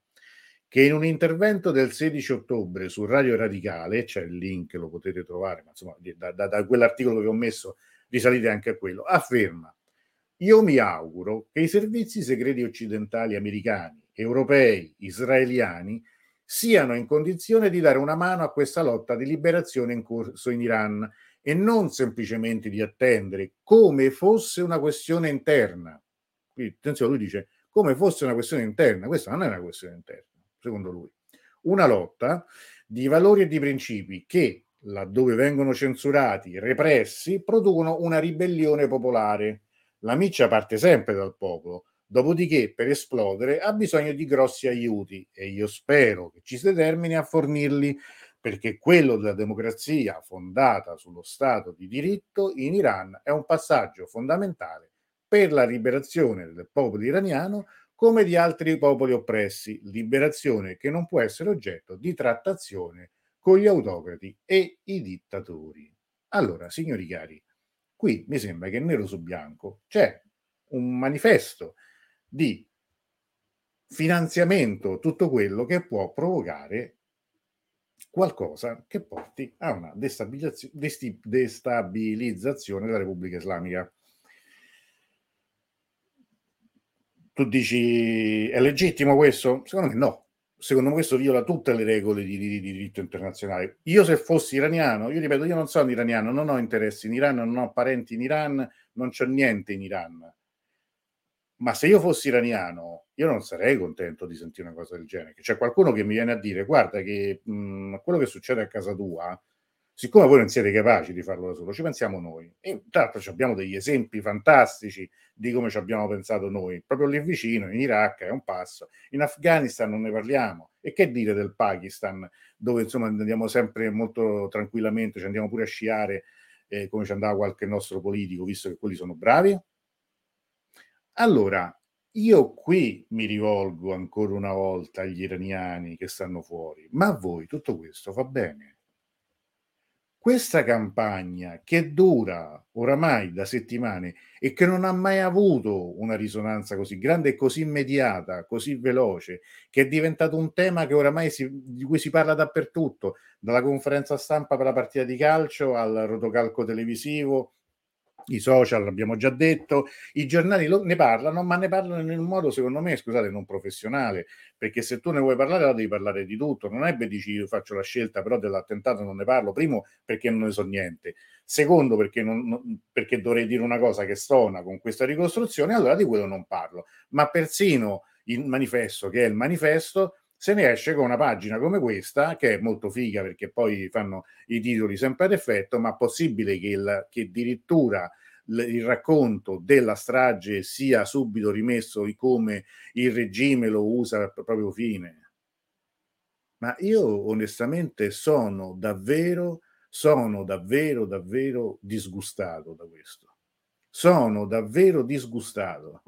che in un intervento del 16 ottobre su Radio Radicale, c'è il link, lo potete trovare, ma insomma, da, da, da quell'articolo che ho messo risalite anche a quello, afferma io mi auguro che i servizi segreti occidentali americani, europei, israeliani siano in condizione di dare una mano a questa lotta di liberazione in corso in Iran e non semplicemente di attendere come fosse una questione interna. Quindi, attenzione, lui dice come fosse una questione interna, questa non è una questione interna, secondo lui. Una lotta di valori e di principi che, laddove vengono censurati, repressi, producono una ribellione popolare. La miccia parte sempre dal popolo, dopodiché per esplodere ha bisogno di grossi aiuti e io spero che ci si determini a fornirli perché quello della democrazia fondata sullo Stato di diritto in Iran è un passaggio fondamentale per la liberazione del popolo iraniano come di altri popoli oppressi, liberazione che non può essere oggetto di trattazione con gli autocrati e i dittatori. Allora, signori cari, qui mi sembra che nero su bianco c'è un manifesto di finanziamento, tutto quello che può provocare qualcosa che porti a una destabilizzazione della Repubblica Islamica. Tu dici è legittimo questo? Secondo me no. Secondo me questo viola tutte le regole di, di, di diritto internazionale. Io se fossi iraniano, io ripeto, io non sono iraniano, non ho interessi in Iran, non ho parenti in Iran, non c'è niente in Iran ma se io fossi iraniano, io non sarei contento di sentire una cosa del genere. C'è qualcuno che mi viene a dire: guarda, che mh, quello che succede a casa tua, siccome voi non siete capaci di farlo da solo, ci pensiamo noi. E tra l'altro abbiamo degli esempi fantastici di come ci abbiamo pensato noi. Proprio lì vicino, in Iraq è un passo, in Afghanistan non ne parliamo. E che dire del Pakistan, dove insomma andiamo sempre molto tranquillamente, ci andiamo pure a sciare eh, come ci andava qualche nostro politico, visto che quelli sono bravi? Allora, io qui mi rivolgo ancora una volta agli iraniani che stanno fuori, ma a voi tutto questo va bene? Questa campagna che dura oramai da settimane e che non ha mai avuto una risonanza così grande così immediata, così veloce, che è diventato un tema che oramai si, di cui si parla dappertutto, dalla conferenza stampa per la partita di calcio al rotocalco televisivo, i social, l'abbiamo già detto, i giornali lo, ne parlano, ma ne parlano in un modo, secondo me, scusate, non professionale, perché se tu ne vuoi parlare, allora devi parlare di tutto. Non è che dici io faccio la scelta, però dell'attentato non ne parlo. Primo, perché non ne so niente. Secondo, perché, non, perché dovrei dire una cosa che stona con questa ricostruzione, allora di quello non parlo. Ma persino il manifesto, che è il manifesto, se ne esce con una pagina come questa, che è molto figa perché poi fanno i titoli sempre ad effetto, ma possibile che, il, che addirittura il racconto della strage sia subito rimesso come il regime lo usa per proprio fine. Ma io onestamente sono davvero, sono davvero, davvero disgustato da questo. Sono davvero disgustato.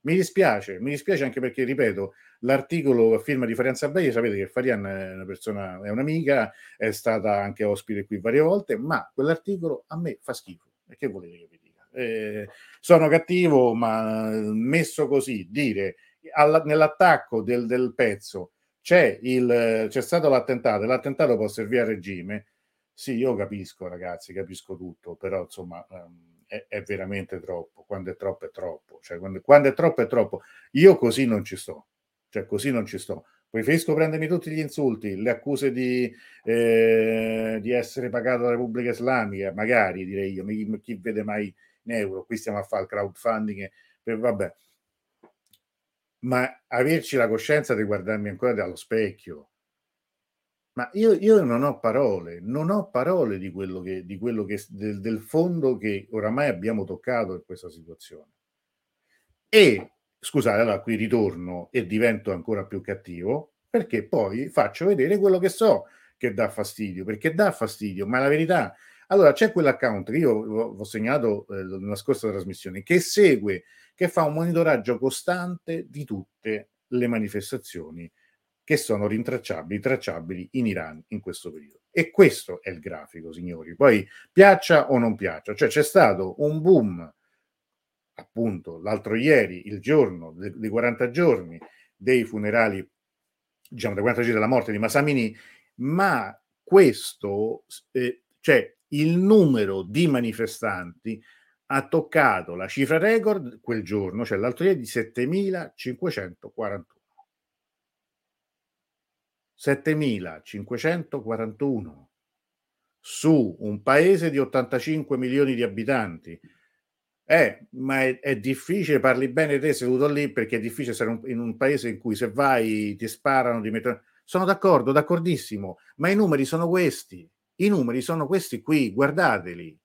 Mi dispiace, mi dispiace anche perché, ripeto, l'articolo a firma di Farian Sabelli, sapete che Farian è una persona, è un'amica, è stata anche ospite qui varie volte, ma quell'articolo a me fa schifo. E che volete che vi dica? Eh, sono cattivo, ma messo così, dire alla, nell'attacco del, del pezzo c'è, il, c'è stato l'attentato, l'attentato può servire al regime. Sì, io capisco, ragazzi, capisco tutto, però insomma um, è, veramente troppo. Quando è troppo è troppo. Cioè, quando, quando, è troppo è troppo. Io così non ci sto. Cioè, così non ci sto. Preferisco prendermi tutti gli insulti, le accuse di, eh, di essere pagato dalla Repubblica Islamica, magari direi io, chi, chi vede mai in euro, qui stiamo a fare il crowdfunding, per, vabbè, ma averci la coscienza di guardarmi ancora dallo specchio. Ma io, io non ho parole, non ho parole di quello che, di quello che del, del fondo che oramai abbiamo toccato in questa situazione. E scusate, allora qui ritorno e divento ancora più cattivo perché poi faccio vedere quello che so che dà fastidio, perché dà fastidio, ma la verità. Allora c'è quell'account che io ho segnato eh, nella scorsa trasmissione che segue che fa un monitoraggio costante di tutte le manifestazioni che sono rintracciabili, tracciabili in Iran in questo periodo. E questo è il grafico, signori. Poi piaccia o non piaccia, cioè c'è stato un boom, appunto, l'altro ieri, il giorno dei 40 giorni dei funerali, diciamo, dei 40 giorni della morte di Masamini, ma questo, eh, cioè il numero di manifestanti ha toccato la cifra record quel giorno, cioè l'altro ieri, di 7.541. 7.541 su un paese di 85 milioni di abitanti. Eh, ma è, è, difficile, parli bene te seduto lì perché è difficile essere un, in un paese in cui se vai ti sparano, ti mettono... Sono d'accordo, d'accordissimo, ma i numeri sono questi. I numeri sono questi qui, guardateli.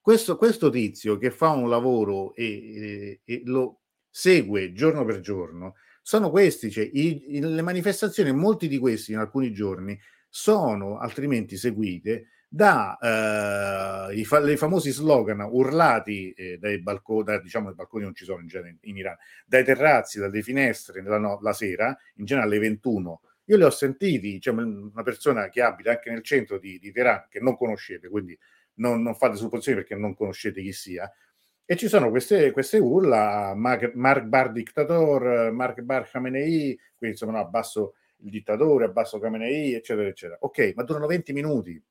Questo, questo tizio che fa un lavoro e, e, e, lo segue giorno per giorno, sono questi, cioè, i, i, le manifestazioni, molti di questi in alcuni giorni, sono altrimenti seguite da eh, i, fa, i, famosi slogan urlati eh, dai balconi, da, diciamo i balconi non ci sono in genere in Iran, dai terrazzi, dalle finestre, la, no, la sera, in genere alle 21. Io li ho sentiti, cioè, una persona che abita anche nel centro di, di Teheran, che non conoscete, quindi non, non fate supposizioni perché non conoscete chi sia. E ci sono queste, queste urla, Mark, Mark Bar Dictator, Mark Bar Khamenei, quindi insomma no, abbasso il dittatore, abbasso Khamenei, eccetera, eccetera. Ok, ma durano 20 minuti.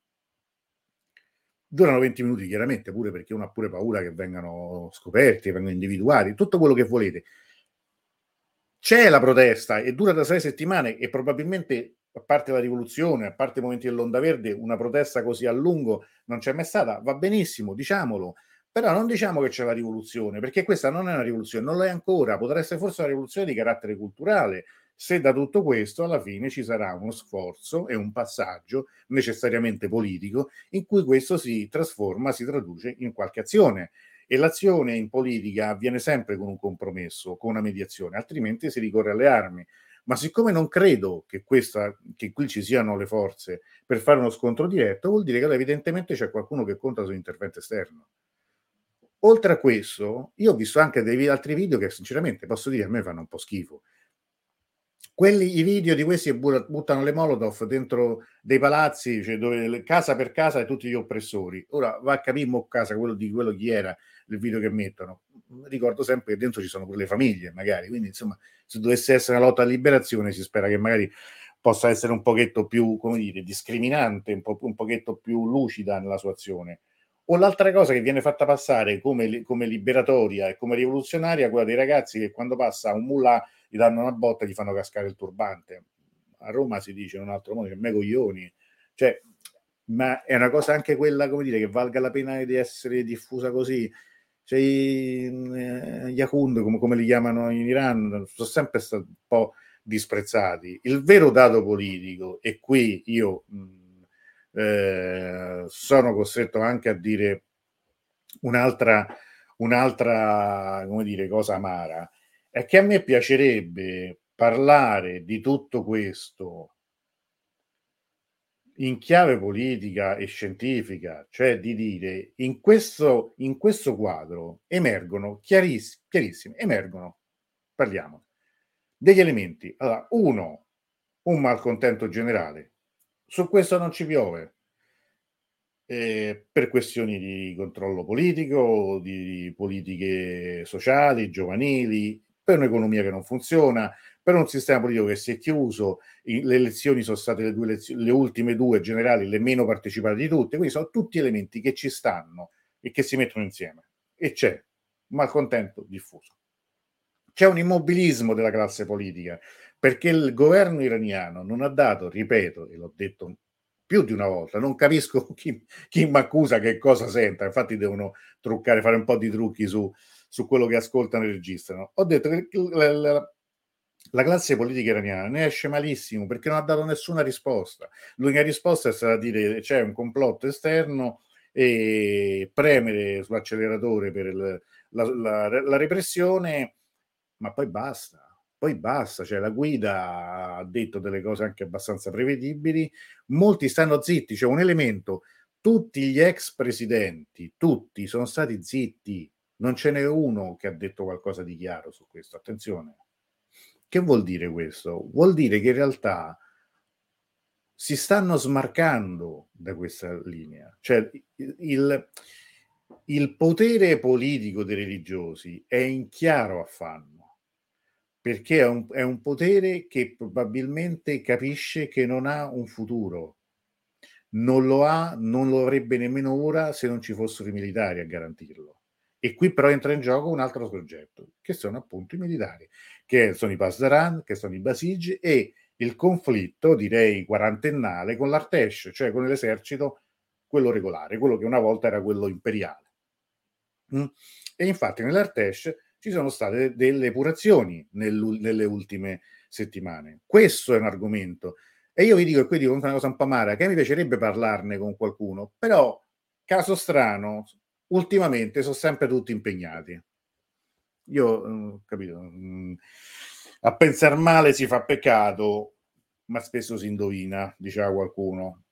Durano 20 minuti chiaramente, pure perché uno ha pure paura che vengano scoperti, che vengano individuati, tutto quello che volete. C'è la protesta e dura da sei settimane e probabilmente a parte la rivoluzione, a parte i momenti dell'onda verde, una protesta così a lungo non c'è mai stata, va benissimo, diciamolo, però non diciamo che c'è la rivoluzione, perché questa non è una rivoluzione, non lo è ancora, potrà essere forse una rivoluzione di carattere culturale, se da tutto questo alla fine ci sarà uno sforzo e un passaggio necessariamente politico in cui questo si trasforma, si traduce in qualche azione. E l'azione in politica avviene sempre con un compromesso, con una mediazione, altrimenti si ricorre alle armi ma siccome non credo che, questa, che qui ci siano le forze per fare uno scontro diretto, vuol dire che evidentemente c'è qualcuno che conta sull'intervento esterno. Oltre a questo, io ho visto anche dei altri video che sinceramente posso dire a me fanno un po' schifo. Quelli, I video di questi buttano le molotov dentro dei palazzi, cioè dove casa per casa di tutti gli oppressori. Ora va a capire mo casa quello di quello chi era il video che mettono. Ricordo sempre che dentro ci sono quelle famiglie, magari. Quindi, insomma, se dovesse essere una lotta a liberazione, si spera che magari possa essere un pochetto più, come dire, discriminante, un, po', un pochetto più lucida nella sua azione. O l'altra cosa che viene fatta passare come, come liberatoria e come rivoluzionaria, quella dei ragazzi che quando passa un mullah gli danno una botta e gli fanno cascare il turbante. A Roma si dice in un altro modo che me coglioni. Cioè, ma è una cosa anche quella, come dire, che valga la pena di essere diffusa così cioè, eh, Yakund, come, come, li chiamano in Iran, sono sempre stati un po' disprezzati. Il vero dato politico, e qui io mh, eh, sono costretto anche a dire un'altra, un'altra come dire, cosa amara, è che a me piacerebbe parlare di tutto questo in chiave politica e scientifica, cioè di dire in questo, in questo quadro emergono chiarissimi, chiarissimi, emergono, parliamo, degli elementi. Allora, uno, un malcontento generale. Su questo non ci piove. Eh, per questioni di controllo politico, di politiche sociali, giovanili, per un'economia che non funziona, per un sistema politico che si è chiuso, le elezioni sono state le, due elezioni, le ultime due generali, le meno partecipate di tutte, quindi sono tutti elementi che ci stanno e che si mettono insieme. E c'è malcontento diffuso. C'è un immobilismo della classe politica perché il governo iraniano non ha dato, ripeto, e l'ho detto più di una volta, non capisco chi, chi mi accusa che cosa senta, infatti devono truccare, fare un po' di trucchi su, su quello che ascoltano e registrano. Ho detto che la, la, la classe politica iraniana ne esce malissimo perché non ha dato nessuna risposta. L'unica risposta è stata dire c'è un complotto esterno e premere sull'acceleratore per il, la, la, la, repressione, ma poi basta. Poi basta, cioè la guida ha detto delle cose anche abbastanza prevedibili, molti stanno zitti, c'è un elemento, tutti gli ex presidenti, tutti sono stati zitti, non ce n'è uno che ha detto qualcosa di chiaro su questo, attenzione. Che vuol dire questo? Vuol dire che in realtà si stanno smarcando da questa linea. Cioè il, il potere politico dei religiosi è in chiaro affanno, perché è un, è un potere che probabilmente capisce che non ha un futuro. Non lo ha, non lo avrebbe nemmeno ora se non ci fossero i militari a garantirlo. E qui però entra in gioco un altro soggetto, che sono appunto i militari, che sono i Pasdaran, che sono i Basigi e il conflitto, direi quarantennale, con l'Artesh, cioè con l'esercito, quello regolare, quello che una volta era quello imperiale. Mm? E infatti nell'Artesh ci sono state delle epurazioni nel, nelle ultime settimane. Questo è un argomento. E io vi dico, e qui dico una cosa un po' amara, che mi piacerebbe parlarne con qualcuno, però, caso strano, ultimamente sono sempre tutti impegnati. Io mm, capito, mm, a pensare male si fa peccato, ma spesso si indovina, diceva qualcuno.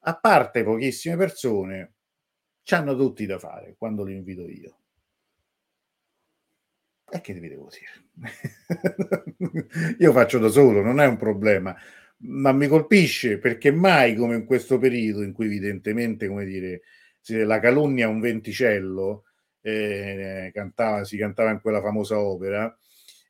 A parte pochissime persone, ci hanno tutti da fare quando li invito io. E che vi devo dire? io faccio da solo, non è un problema, ma mi colpisce perché mai come in questo periodo in cui evidentemente, come dire, la calunnia è un venticello, eh, cantava, si cantava in quella famosa opera,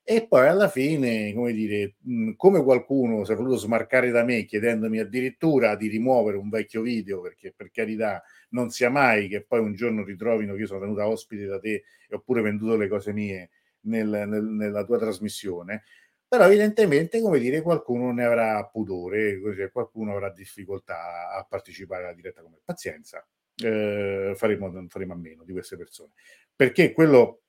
e poi alla fine, come dire, come qualcuno si è voluto smarcare da me chiedendomi addirittura di rimuovere un vecchio video, perché per carità non sia mai che poi un giorno ritrovino che io sono venuta ospite da te e ho pure venduto le cose mie nel, nel, nella tua trasmissione, però evidentemente, come dire, qualcuno ne avrà pudore, qualcuno avrà difficoltà a partecipare alla diretta come pazienza eh, faremo, faremo a meno di queste persone. Perché quello...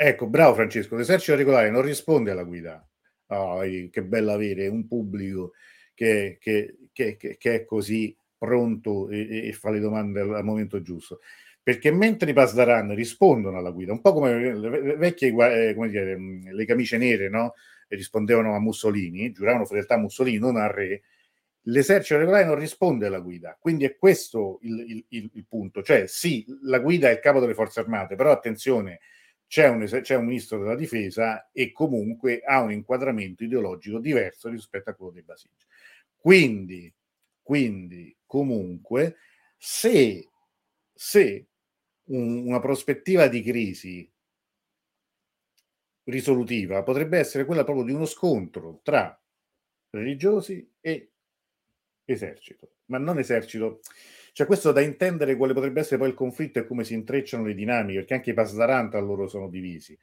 Ecco, bravo Francesco, l'esercito regolare non risponde alla guida. Oh, che bello avere un pubblico che, che, che, che è così pronto e, e, fa le domande al, momento giusto. Perché mentre i Pasdaran rispondono alla guida, un po' come le vecchie, eh, come dire, le camicie nere, no? Rispondevano a Mussolini, giuravano fedeltà a Mussolini, non al re, l'esercito regolare non risponde alla guida, quindi è questo il, il, il, punto, cioè sì, la guida è il capo delle forze armate, però attenzione, c'è un, c'è un, ministro della difesa e comunque ha un inquadramento ideologico diverso rispetto a quello dei Basigi. Quindi, quindi comunque, se, se un, una prospettiva di crisi risolutiva potrebbe essere quella proprio di uno scontro tra religiosi e esercito, ma non esercito. Cioè questo da intendere quale potrebbe essere poi il conflitto e come si intrecciano le dinamiche, perché anche i Pasdaran tra loro sono divisi.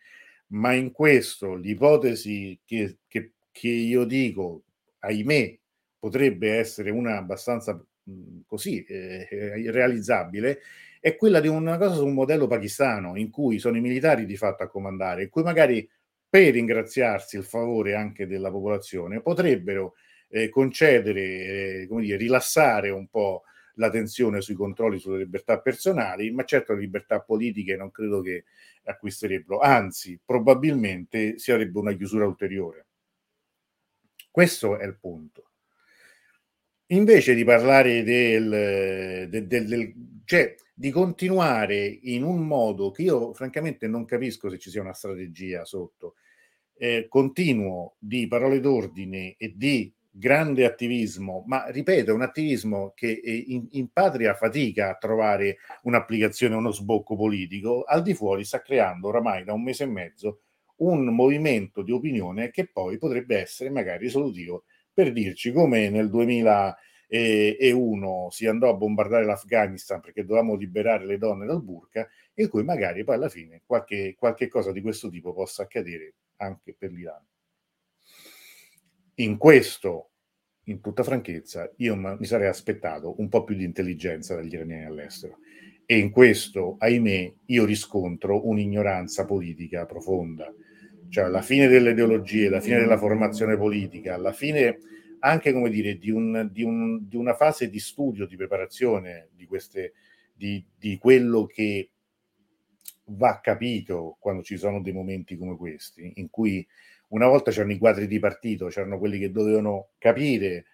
Ma in questo l'ipotesi che, che, che io dico, ahimè, potrebbe essere una abbastanza mh, così eh, realizzabile, è quella di una cosa su un modello pakistano, in cui sono i militari di fatto a comandare, in cui magari per ringraziarsi il favore anche della popolazione potrebbero eh, concedere, eh, come dire, rilassare un po' la tensione sui controlli sulle libertà personali, ma certo le libertà politiche non credo che acquisterebbero, anzi probabilmente si avrebbe una chiusura ulteriore. Questo è il punto. Invece di parlare del, del, del, del cioè di continuare in un modo che io francamente non capisco se ci sia una strategia sotto, eh, continuo di parole d'ordine e di grande attivismo, ma ripeto, un attivismo che in, in, patria fatica a trovare un'applicazione, uno sbocco politico, al di fuori sta creando oramai da un mese e mezzo un movimento di opinione che poi potrebbe essere magari risolutivo per dirci come nel 2001 si andò a bombardare l'Afghanistan perché dovevamo liberare le donne dal burka, in cui magari poi alla fine qualche, qualche cosa di questo tipo possa accadere anche per l'Iran in questo, in tutta franchezza, io mi sarei aspettato un po' più di intelligenza dagli iraniani all'estero. E in questo, ahimè, io riscontro un'ignoranza politica profonda. Cioè, alla fine delle ideologie, alla fine della formazione politica, alla fine anche, come dire, di, un, di, un, di una fase di studio, di preparazione di, queste, di, di quello che va capito quando ci sono dei momenti come questi, in cui una volta c'erano i quadri di partito, c'erano quelli che dovevano capire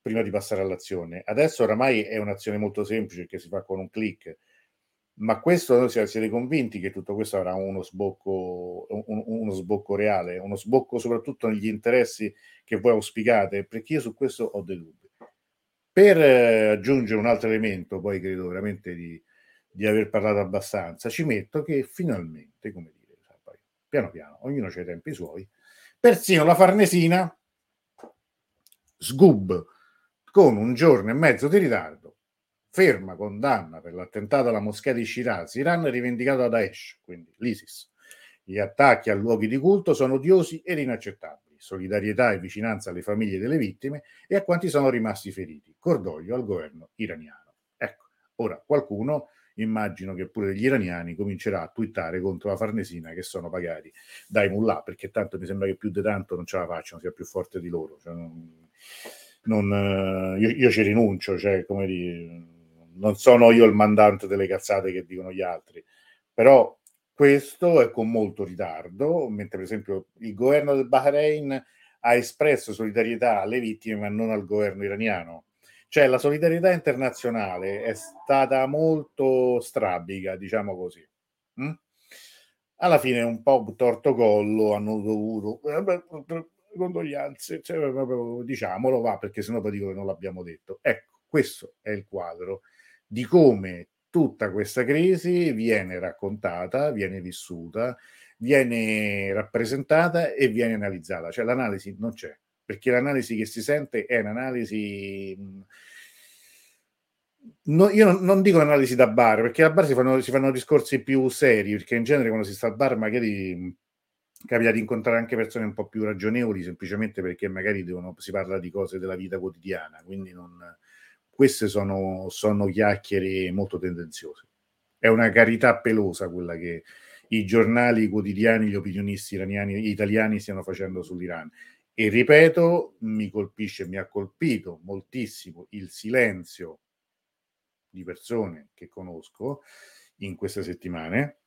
prima di passare all'azione. Adesso oramai è un'azione molto semplice che si fa con un clic, ma questo noi siete convinti che tutto questo avrà uno sbocco, un, uno sbocco reale, uno sbocco soprattutto negli interessi che voi auspicate, perché io su questo ho dei dubbi. Per eh, aggiungere un altro elemento, poi credo veramente di, di aver parlato abbastanza, ci metto che finalmente, come dire, piano piano, ognuno ha i tempi suoi, Persino la Farnesina, sgub, con un giorno e mezzo di ritardo, ferma condanna per l'attentato alla moschea di Shiraz, Iran rivendicato da Daesh, quindi l'ISIS. Gli attacchi a luoghi di culto sono odiosi ed inaccettabili. Solidarietà e vicinanza alle famiglie delle vittime e a quanti sono rimasti feriti. Cordoglio al governo iraniano. Ecco, ora qualcuno immagino che pure gli iraniani comincerà a twittare contro la Farnesina che sono pagati dai mullah, perché tanto mi sembra che più di tanto non ce la facciano, sia più forte di loro. Cioè non, non, eh, io, io, ci rinuncio, cioè, come dire, non sono io il mandante delle cazzate che dicono gli altri, però questo è con molto ritardo, mentre per esempio il governo del Bahrain ha espresso solidarietà alle vittime ma non al governo iraniano cioè la solidarietà internazionale è stata molto strabica, diciamo così. Mm? Alla fine un po' torto collo hanno dovuto condoglianze, cioè, diciamolo va perché sennò poi dico che non l'abbiamo detto. Ecco, questo è il quadro di come tutta questa crisi viene raccontata, viene vissuta, viene rappresentata e viene analizzata. Cioè l'analisi non c'è, perché l'analisi che si sente è un'analisi... No, io non, dico analisi da bar, perché a bar si fanno, si fanno, discorsi più seri, perché in genere quando si sta al bar magari capita di incontrare anche persone un po' più ragionevoli, semplicemente perché magari devono, si parla di cose della vita quotidiana, quindi non, queste sono, sono chiacchiere molto tendenziose. È una carità pelosa quella che i giornali quotidiani, gli opinionisti iraniani, italiani stiano facendo sull'Iran. E ripeto, mi colpisce, mi ha colpito moltissimo il silenzio di persone che conosco in queste settimane.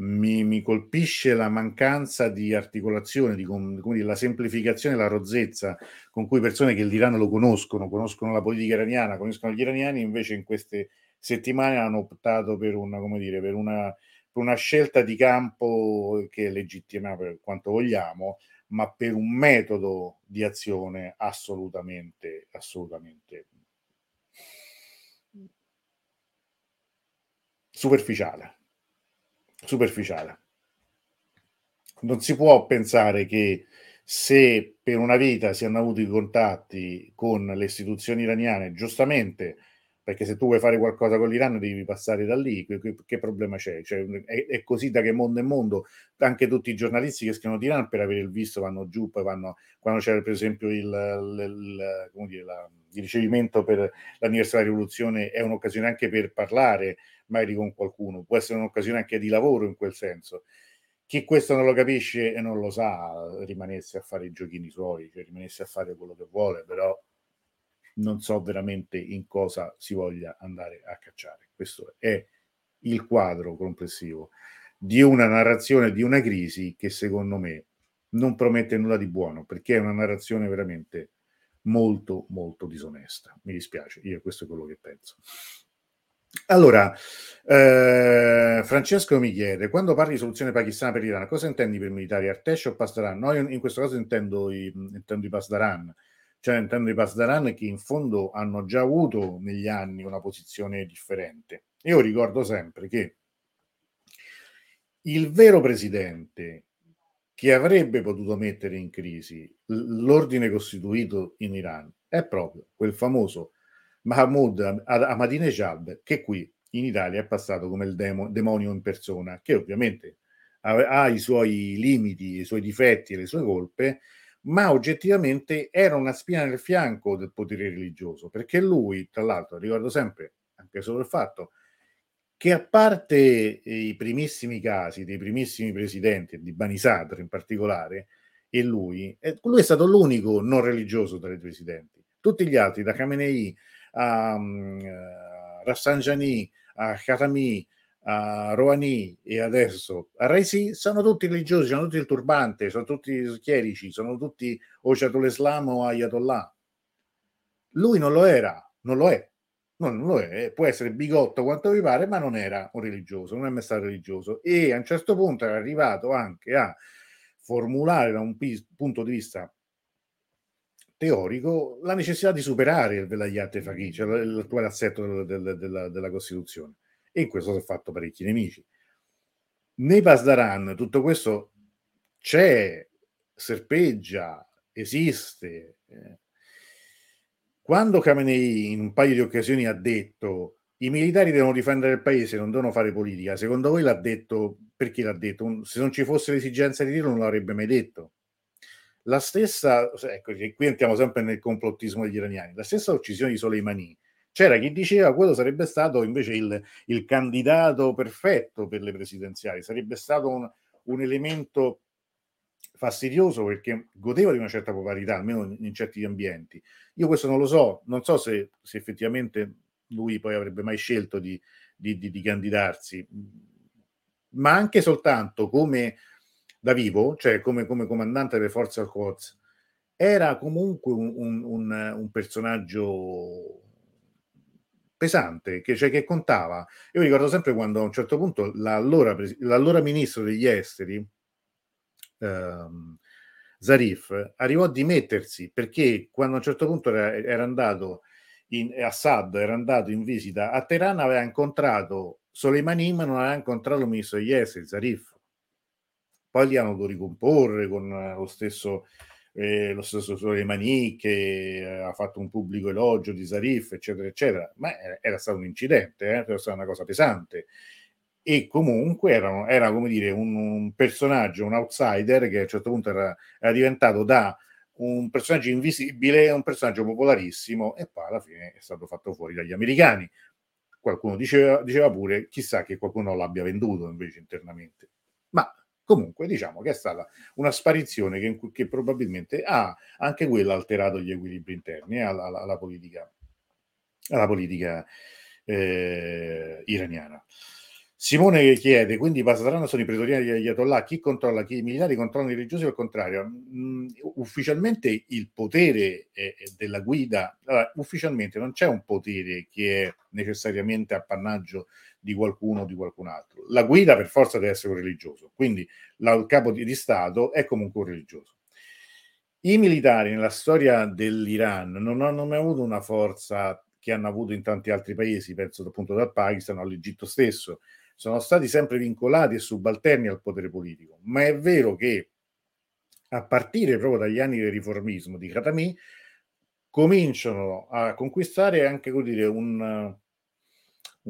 Mi, mi colpisce la mancanza di articolazione, di, come la semplificazione, la rozzezza con cui persone che l'Iran lo conoscono, conoscono la politica iraniana, conoscono gli iraniani, invece in queste settimane hanno optato per una, come dire, per una, per una scelta di campo che è legittima per quanto vogliamo, ma per un metodo di azione assolutamente, assolutamente superficiale. Superficiale. Non si può pensare che se per una vita si hanno avuto i contatti con le istituzioni iraniane, giustamente perché se tu vuoi fare qualcosa con l'Iran devi passare da lì, che, che problema c'è? Cioè, è, è, così da che mondo è mondo, anche tutti i giornalisti che scrivono di Iran per avere il visto vanno giù, poi vanno, quando c'era per esempio il, il, il, dire, la, il ricevimento per l'anniversario della rivoluzione è un'occasione anche per parlare magari con qualcuno, può essere un'occasione anche di lavoro in quel senso. Chi questo non lo capisce e non lo sa, rimanesse a fare i giochini suoi, cioè rimanesse a fare quello che vuole, però non so veramente in cosa si voglia andare a cacciare. Questo è il quadro complessivo di una narrazione di una crisi che secondo me non promette nulla di buono perché è una narrazione veramente molto molto disonesta. Mi dispiace, io questo è quello che penso. Allora, eh, Francesco mi chiede, quando parli di soluzione pakistana per l'Iran, cosa intendi per militari, Artesh o Pasdaran? No, io in questo caso intendo i, intendo i Pasdaran, cioè intendo i Pasdaran che in fondo hanno già avuto negli anni una posizione differente. Io ricordo sempre che il vero presidente che avrebbe potuto mettere in crisi l'ordine costituito in Iran è proprio quel famoso Mahmoud Ahmadinejad che qui in Italia è passato come il demo, demonio in persona, che ovviamente ha, i suoi limiti, i suoi difetti e le sue colpe, ma oggettivamente era una spina nel fianco del potere religioso, perché lui, tra l'altro, ricordo sempre anche solo il fatto che a parte i primissimi casi dei primissimi presidenti, di Bani Sadr in particolare, e lui, lui è stato l'unico non religioso tra i presidenti. Tutti gli altri, da Khamenei a um, Rafsanjani, a Khatami, a Rouhani e adesso a Raisi sono tutti religiosi, sono tutti il turbante, sono tutti chierici, sono tutti o Islam o Ayatollah. Lui non lo era, non lo è. No, non lo è, può essere bigotto quanto vi pare, ma non era un religioso, non è mai stato religioso. E a un certo punto era arrivato anche a formulare da un punto di vista teorico la necessità di superare il velayat faqih, cioè l'attuale assetto della, della, della Costituzione. E in questo si è fatto parecchi nemici. Nei Pasdaran tutto questo c'è, serpeggia, esiste. Eh. Quando Khamenei in un paio di occasioni ha detto i militari devono difendere il paese, non devono fare politica, secondo voi l'ha detto perché l'ha detto? Se non ci fosse l'esigenza di dirlo non l'avrebbe mai detto la stessa, ecco, qui entriamo sempre nel complottismo degli iraniani, la stessa uccisione di Soleimani, c'era chi diceva quello sarebbe stato invece il, il candidato perfetto per le presidenziali, sarebbe stato un, un, elemento fastidioso perché godeva di una certa popolarità, almeno in, in certi ambienti. Io questo non lo so, non so se, se effettivamente lui poi avrebbe mai scelto di, di, di, di candidarsi, ma anche soltanto come da vivo, cioè come, come comandante delle forze al Quds, era comunque un, un, un, un personaggio pesante, che, cioè, che, contava. Io ricordo sempre quando a un certo punto l'allora, l'allora ministro degli esteri, ehm, Zarif, arrivò a dimettersi perché quando a un certo punto era, era andato in, Assad era andato in visita a Teheran, aveva incontrato Soleimani, ma non aveva incontrato il ministro degli esteri, Zarif poi li hanno dovuto ricomporre con eh, lo stesso, eh, lo stesso Soleimani che eh, ha fatto un pubblico elogio di Zarif, eccetera, eccetera, ma era, era stato un incidente, eh, era stata una cosa pesante. E comunque erano, era come dire un, un, personaggio, un outsider che a un certo punto era, era diventato da un personaggio invisibile un personaggio popolarissimo e poi alla fine è stato fatto fuori dagli americani. Qualcuno diceva, diceva pure, chissà che qualcuno l'abbia venduto invece internamente. Ma Comunque diciamo che è stata una sparizione che, che probabilmente ha anche quella alterato gli equilibri interni alla, alla, alla politica, alla politica eh, iraniana. Simone chiede, quindi i sono i pretoriani degli Ayatollah, chi controlla, chi i militari controllano i religiosi o il contrario? Mm, ufficialmente il potere della guida, allora, ufficialmente non c'è un potere che è necessariamente appannaggio di qualcuno o di qualcun altro. La guida per forza deve essere un religioso, quindi la, il capo di, di Stato è comunque un religioso. I militari nella storia dell'Iran non hanno mai avuto una forza che hanno avuto in tanti altri paesi, penso appunto dal Pakistan all'Egitto stesso, sono stati sempre vincolati e subalterni al potere politico, ma è vero che a partire proprio dagli anni del riformismo di Khatami cominciano a conquistare anche dire, un,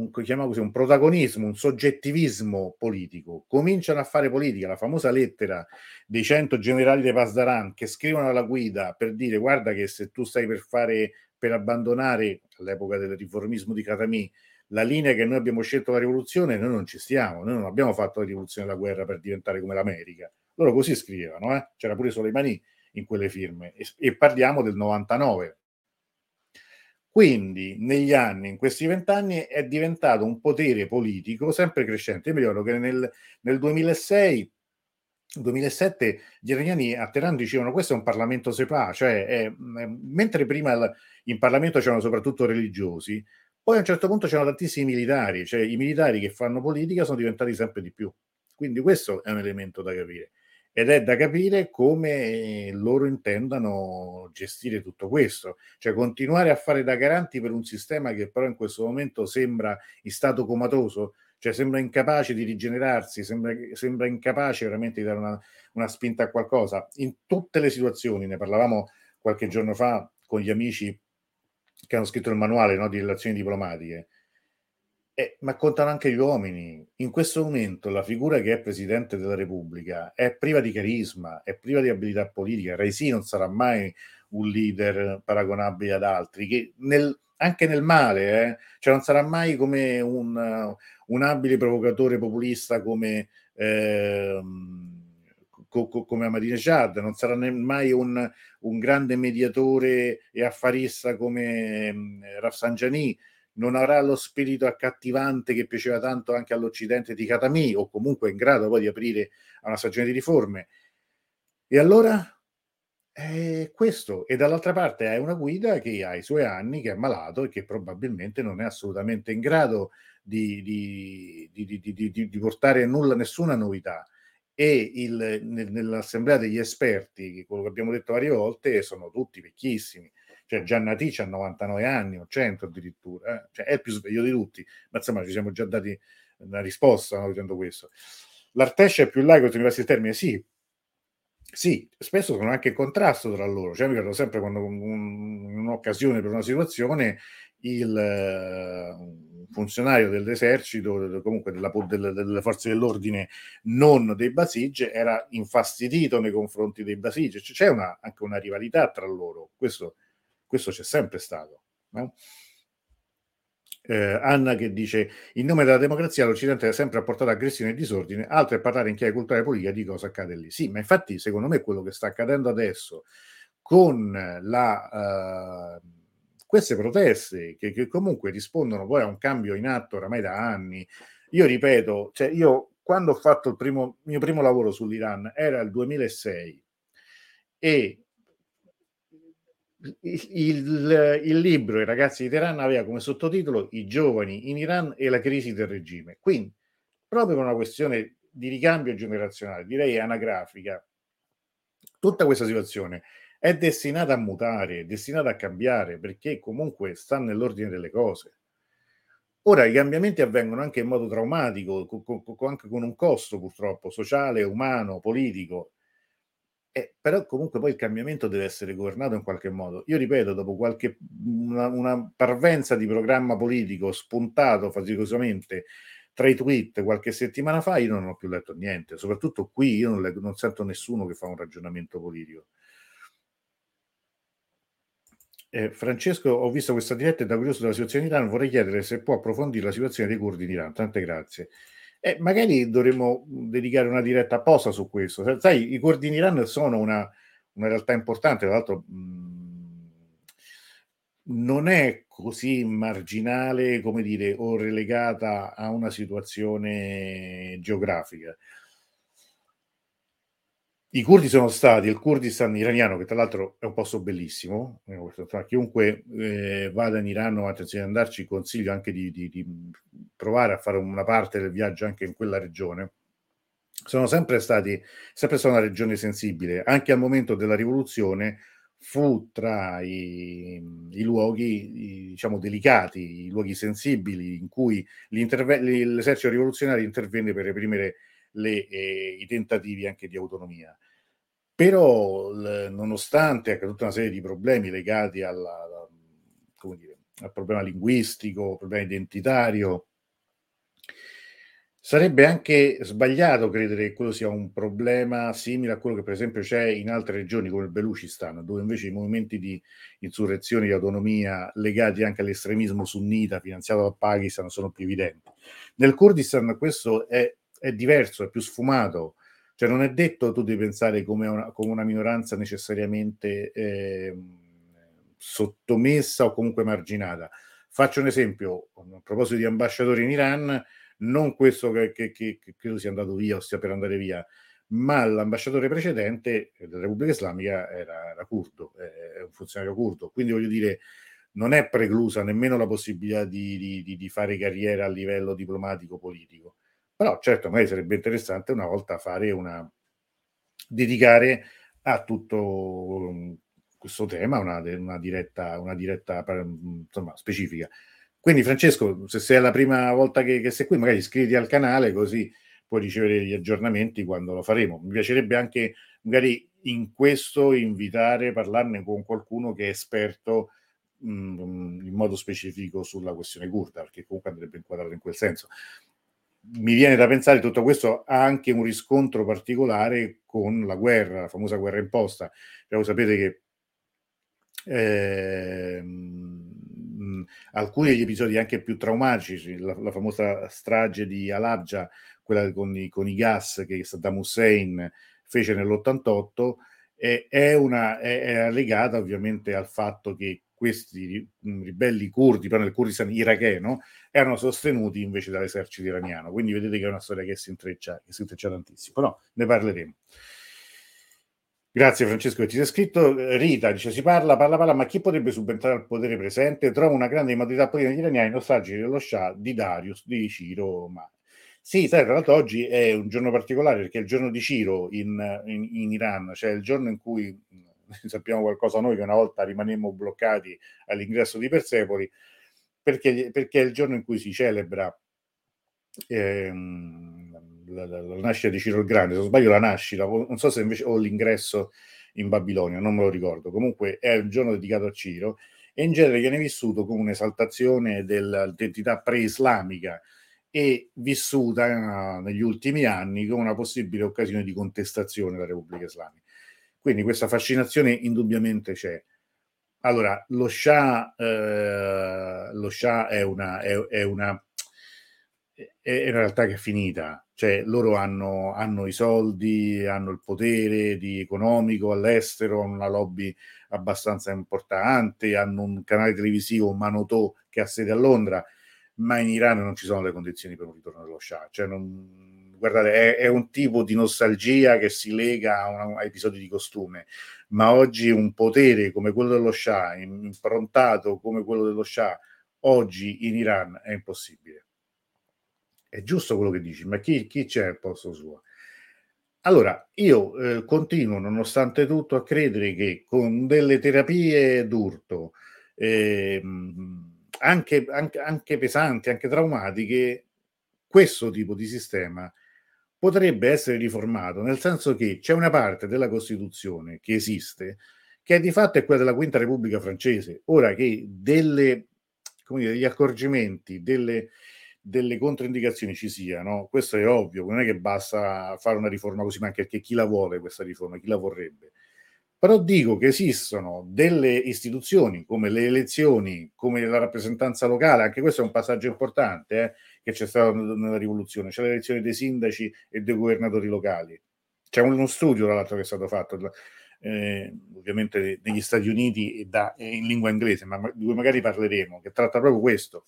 un, così, un protagonismo, un soggettivismo politico, cominciano a fare politica, la famosa lettera dei 100 generali dei Pasdaran che scrivono alla guida per dire guarda che se tu stai per fare, per abbandonare all'epoca del riformismo di Katami, la linea che noi abbiamo scelto la rivoluzione, noi non ci stiamo, noi non abbiamo fatto la rivoluzione della guerra per diventare come l'America. Loro così scrivevano, eh? c'era pure Soleimani in quelle firme e, e parliamo del 99, quindi negli anni, in questi vent'anni, è diventato un potere politico sempre crescente. Io mi ricordo che nel, nel 2006 2007 gli iraniani a Teheran dicevano questo è un Parlamento sepa, cioè è, mentre prima in Parlamento c'erano soprattutto religiosi, Poi a un certo punto c'erano tantissimi militari, cioè i militari che fanno politica sono diventati sempre di più. Quindi questo è un elemento da capire ed è da capire come loro intendano gestire tutto questo, cioè continuare a fare da garanti per un sistema che però in questo momento sembra in stato comatoso, cioè sembra incapace di rigenerarsi, sembra, sembra incapace veramente di dare una, una, spinta a qualcosa. In tutte le situazioni, ne parlavamo qualche giorno fa con gli amici che hanno scritto il manuale no, di relazioni diplomatiche, eh, ma contano anche gli uomini. In questo momento la figura che è Presidente della Repubblica è priva di carisma, è priva di abilità politica. Raisi non sarà mai un leader paragonabile ad altri, che nel, anche nel male, eh, cioè non sarà mai come un, un abile provocatore populista come, eh, co, co, come Ahmadinejad, non sarà mai un, un, grande mediatore e affarista come eh, Rafsanjani, non avrà lo spirito accattivante che piaceva tanto anche all'Occidente di Katami o comunque in grado poi di aprire a una stagione di riforme. E allora è questo. E dall'altra parte è una guida che ha i suoi anni, che è malato e che probabilmente non è assolutamente in grado di, di, di, di portare nulla, nessuna novità. E il, nell'assemblea degli esperti, quello che abbiamo detto varie volte, sono tutti vecchissimi cioè Giannati ha 99 anni o 100 addirittura, eh? cioè, è il più sveglio di tutti, ma insomma ci siamo già dati una risposta no, dicendo questo. L'Artescia è più laico di università termine? Sì, sì, spesso sono anche in contrasto tra loro. Cioè, mi ricordo sempre quando in un'occasione per una situazione il funzionario dell'esercito, comunque della, delle, delle, forze dell'ordine, non dei Basige, era infastidito nei confronti dei Basige. C'è una, anche una rivalità tra loro. Questo questo c'è sempre stato. No? Eh, Anna che dice in nome della democrazia l'Occidente ha sempre apportato aggressione e disordine, altro è parlare in chiave culturale e politica di cosa accade lì. Sì, ma infatti secondo me quello che sta accadendo adesso con la, uh, queste proteste che, che, comunque rispondono poi a un cambio in atto oramai da anni, io ripeto, cioè io quando ho fatto il primo, mio primo lavoro sull'Iran era il 2006 e il, il, libro I ragazzi di Teheran aveva come sottotitolo I giovani in Iran e la crisi del regime. Quindi, proprio per una questione di ricambio generazionale, direi anagrafica, tutta questa situazione è destinata a mutare, è destinata a cambiare, perché comunque sta nell'ordine delle cose. Ora i cambiamenti avvengono anche in modo traumatico, co- co- anche con un costo purtroppo sociale, umano, politico eh, però comunque poi il cambiamento deve essere governato in qualche modo. Io ripeto, dopo qualche una, una parvenza di programma politico spuntato faticosamente tra i tweet qualche settimana fa, io non ho più letto niente. Soprattutto qui io non, non sento nessuno che fa un ragionamento politico. Eh, Francesco, ho visto questa diretta e da curioso della situazione in Iran vorrei chiedere se può approfondire la situazione dei curdi in Iran. Tante grazie. Eh, magari dovremmo dedicare una diretta apposta su questo. Sai, i curdi in Iran sono una, una realtà importante, tra l'altro mh, non è così marginale, come dire, o relegata a una situazione geografica. I curdi sono stati, il Kurdistan iraniano, che tra l'altro è un posto bellissimo, chiunque eh, vada in Iran o attenzione ad andarci, consiglio anche di, di, di, provare a fare una parte del viaggio anche in quella regione. Sono sempre stati, sempre stata una regione sensibile, anche al momento della rivoluzione fu tra i, i luoghi, diciamo, delicati, i luoghi sensibili in cui l'esercito rivoluzionario intervenne per reprimere le, eh, i tentativi anche di autonomia. Però, l, nonostante tutta una serie di problemi legati alla, dire, al problema linguistico, al problema identitario, Sarebbe anche sbagliato credere che quello sia un problema simile a quello che per esempio c'è in altre regioni come il Belucistan, dove invece i movimenti di insurrezione di autonomia legati anche all'estremismo sunnita finanziato dal Pakistan sono più evidenti. Nel Kurdistan questo è è diverso, è più sfumato. Cioè non è detto tu devi pensare come una, come una minoranza necessariamente eh, sottomessa o comunque marginata. Faccio un esempio, a proposito di ambasciatori in Iran, non questo che, che, che, che credo sia andato via o stia per andare via, ma l'ambasciatore precedente della Repubblica Islamica era, era curdo, è un funzionario curdo. Quindi voglio dire, non è preclusa nemmeno la possibilità di, di, di fare carriera a livello diplomatico-politico. Però certo, magari sarebbe interessante una volta fare una dedicare a tutto questo tema una, una diretta, una diretta insomma, specifica. Quindi Francesco, se sei la prima volta che, che sei qui, magari iscriviti al canale così puoi ricevere gli aggiornamenti quando lo faremo. Mi piacerebbe anche magari in questo invitare, parlarne con qualcuno che è esperto mh, mm, in modo specifico sulla questione curda, perché comunque andrebbe inquadrato in quel senso. Mi viene da pensare che tutto questo ha anche un riscontro particolare con la guerra, la famosa guerra imposta. Cioè, sapete che eh, alcuni degli episodi anche più traumatici, la, la famosa strage di Alabja, quella con i, con i, gas che Saddam Hussein fece nell'88, è, è, una, è, è legata ovviamente al fatto che questi ribelli curdi, però nel Kurdistan iracheno, erano sostenuti invece dall'esercito iraniano. Quindi vedete che è una storia che si intreccia, che si intreccia tantissimo. Però ne parleremo. Grazie Francesco che ti sei scritto. Rita dice: Si parla, parla, parla, ma chi potrebbe subentrare al potere presente? Trova una grande immobilità politica degli iraniani nostalgici dello Shah, di Darius, di Ciro. Ma sì, sai, tra l'altro oggi è un giorno particolare perché è il giorno di Ciro in, in, in Iran, cioè il giorno in cui sappiamo qualcosa noi che una volta rimanemmo bloccati all'ingresso di Persepoli, perché, perché è il giorno in cui si celebra. Ehm, la, la, la, nascita di Ciro il Grande, se non sbaglio la nascita, non so se invece ho l'ingresso in Babilonia, non me lo ricordo, comunque è un giorno dedicato a Ciro e in genere viene vissuto come un'esaltazione dell'identità pre-islamica e vissuta uh, negli ultimi anni come una possibile occasione di contestazione della Repubblica Islamica. Quindi questa fascinazione indubbiamente c'è. Allora, lo Shah, eh, lo Shah è, una, è, è, una, è una realtà che è finita, cioè loro hanno, hanno, i soldi, hanno il potere economico all'estero, hanno una lobby abbastanza importante, hanno un canale televisivo, Manotò che ha sede a Londra, ma in Iran non ci sono le condizioni per un ritorno dello Shah. Cioè non, guardate, è, è, un tipo di nostalgia che si lega a, una, a, episodi di costume, ma oggi un potere come quello dello Shah, improntato come quello dello Shah, oggi in Iran è impossibile è giusto quello che dici, ma chi, chi c'è al posto suo? Allora, io eh, continuo nonostante tutto a credere che con delle terapie d'urto, eh, anche, anche, anche pesanti, anche traumatiche, questo tipo di sistema potrebbe essere riformato, nel senso che c'è una parte della Costituzione che esiste, che di fatto è quella della Quinta Repubblica francese. Ora che delle, come dire, degli accorgimenti, delle, delle controindicazioni ci siano, questo è ovvio, non è che basta fare una riforma così, ma anche perché chi la vuole questa riforma, chi la vorrebbe. Però dico che esistono delle istituzioni come le elezioni, come la rappresentanza locale, anche questo è un passaggio importante eh, che c'è stato nella rivoluzione, c'è l'elezione dei sindaci e dei governatori locali. C'è uno studio, tra l'altro, che è stato fatto, eh, ovviamente negli Stati Uniti e da, in lingua inglese, ma di cui magari parleremo, che tratta proprio questo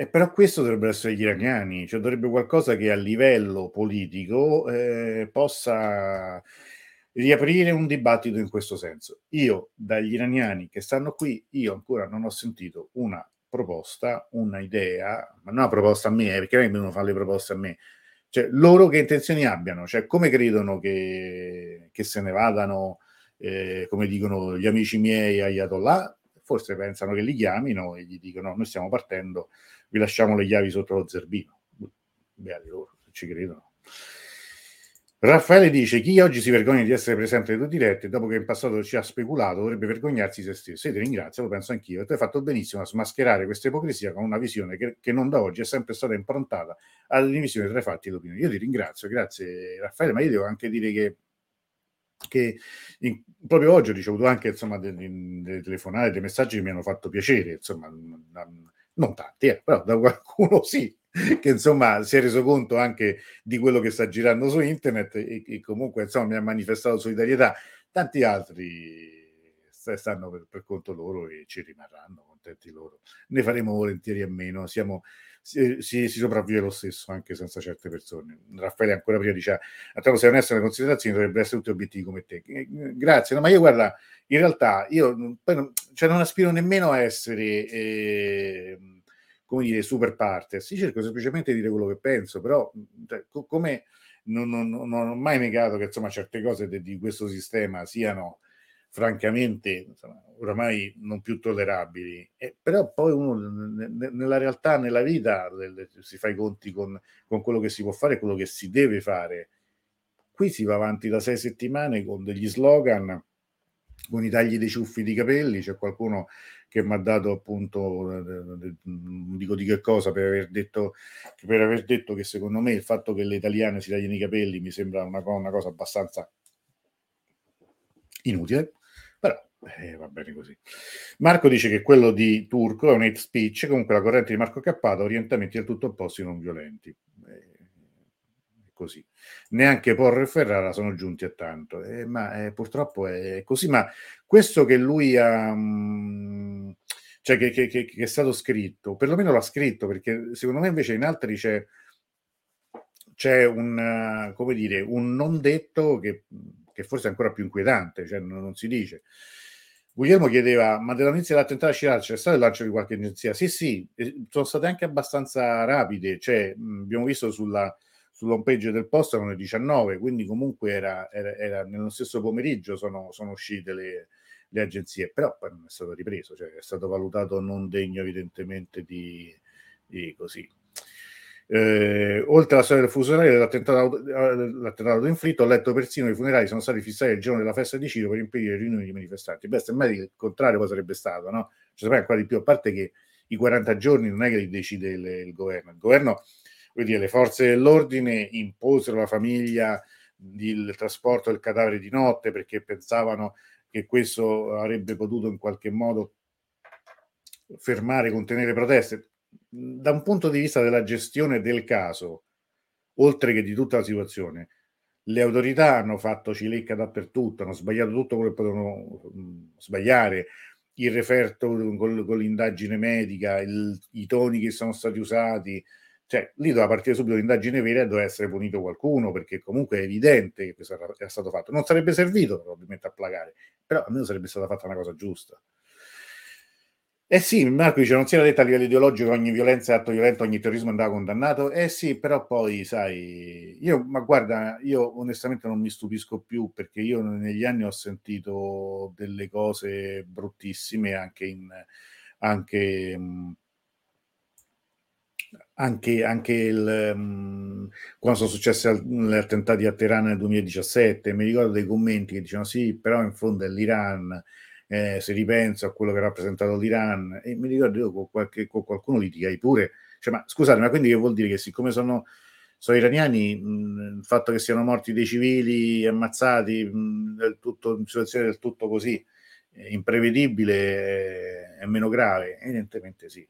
e però questo dovrebbero essere gli iraniani, cioè dovrebbe qualcosa che a livello politico eh, possa riaprire un dibattito in questo senso. Io, dagli iraniani che stanno qui, io ancora non ho sentito una proposta, una idea, ma non una proposta a me, eh, perché non devono fare le proposte a me, cioè loro che intenzioni abbiano, cioè come credono che, che se ne vadano, eh, come dicono gli amici miei ayatollah, forse pensano che li chiamino e gli dicono noi stiamo partendo vi lasciamo le chiavi sotto lo zerbino. Beati loro, se ci credono. Raffaele dice: Chi oggi si vergogna di essere presente nei tuoi diretti, dopo che in passato ci ha speculato, dovrebbe vergognarsi se stesso. E ti ringrazio, lo penso anch'io. E tu hai fatto benissimo a smascherare questa ipocrisia con una visione che, che non da oggi è sempre stata improntata alla divisione tra i fatti e l'opinione. Io ti ringrazio, grazie Raffaele, ma io devo anche dire che che in, proprio oggi ho ricevuto anche insomma delle, delle telefonate, dei messaggi che mi hanno fatto piacere, insomma, non tanti, eh, però da qualcuno sì, che insomma si è reso conto anche di quello che sta girando su internet e, e comunque insomma mi ha manifestato solidarietà. Tanti altri stanno per, per, conto loro e ci rimarranno contenti loro. Ne faremo volentieri a meno, siamo, si, si, si, sopravvive lo stesso anche senza certe persone. Raffaele ancora prima diceva, a te se onesto nelle considerazioni dovrebbero essere tutti obiettivi come te. Eh, grazie, no, ma io guarda, in realtà io non, cioè non aspiro nemmeno a essere... Eh, come dire, super partes, io cerco semplicemente di dire quello che penso, però cioè, come non, non, non, ho mai negato che insomma certe cose de, di questo sistema siano francamente insomma, oramai non più tollerabili, eh, però poi uno n- nella realtà, nella vita, le, si fa i conti con, con quello che si può fare e quello che si deve fare. Qui si va avanti da sei settimane con degli slogan, con i tagli dei ciuffi di capelli, c'è qualcuno che mi ha dato appunto, non dico di che cosa, per aver, detto, per aver detto che secondo me il fatto che le italiane si tagliano i capelli mi sembra una, una cosa abbastanza inutile, però eh, va bene così. Marco dice che quello di Turco è un hate speech, comunque la corrente di Marco Cappato ha orientamenti del tutto opposti non violenti. Eh, così. Neanche Porro e Ferrara sono giunti a tanto, eh, ma eh, purtroppo è così. Ma questo che lui ha, mh, cioè che, che, che, che, è stato scritto, perlomeno l'ha scritto, perché secondo me invece in altri c'è, c'è un, come dire, un non detto che, che forse è ancora più inquietante, cioè non, non si dice. Guglielmo chiedeva: Ma dall'inizio dell'attentato a Chirac c'è stato il lancio di qualche agenzia? Sì, sì, sono state anche abbastanza rapide. Cioè, abbiamo visto sulla, sull'home page del post erano le 19, quindi comunque era, era, era nello stesso pomeriggio sono, sono uscite le, le, agenzie, però poi non è stato ripreso, cioè è stato valutato non degno evidentemente di, di così. Eh, oltre alla storia del fuso orario dell'attentato, dell'attentato inflitto, ho letto persino che i funerali sono stati fissati il giorno della festa di Ciro per impedire riunioni di manifestanti. Beh, semmai il contrario poi sarebbe stato, no? Cioè, ancora di più, a parte che i 40 giorni non è che li decide il, il governo, il governo dire, le forze dell'ordine imposero alla famiglia il trasporto del cadavere di notte perché pensavano che questo avrebbe potuto in qualche modo fermare, contenere proteste. Da un punto di vista della gestione del caso, oltre che di tutta la situazione, le autorità hanno fatto cilecca dappertutto, hanno sbagliato tutto quello che potevano sbagliare, il referto con, con l'indagine medica, il, i toni che sono stati usati, cioè, lì doveva partire subito l'indagine vera e doveva essere punito qualcuno, perché comunque è evidente che questo era stato fatto. Non sarebbe servito probabilmente a plagare, però almeno sarebbe stata fatta una cosa giusta. Eh sì, Marco dice, non si era detto a livello ideologico che ogni violenza è atto violento, ogni terrorismo andava condannato? Eh sì, però poi, sai, io, ma guarda, io onestamente non mi stupisco più perché io negli anni ho sentito delle cose bruttissime anche in... Anche, mh, anche, anche il, um, quando sono successi gli attentati a Teheran nel 2017, mi ricordo dei commenti che dicevano sì, però in fondo è l'Iran, eh, se ripenso a quello che ha rappresentato l'Iran, e mi ricordo io con, qualche, con qualcuno litigai pure, cioè, ma scusate, ma quindi che vuol dire che siccome sono, sono iraniani, mh, il fatto che siano morti dei civili ammazzati mh, del tutto, in situazione del tutto così eh, imprevedibile eh, è meno grave? Evidentemente sì.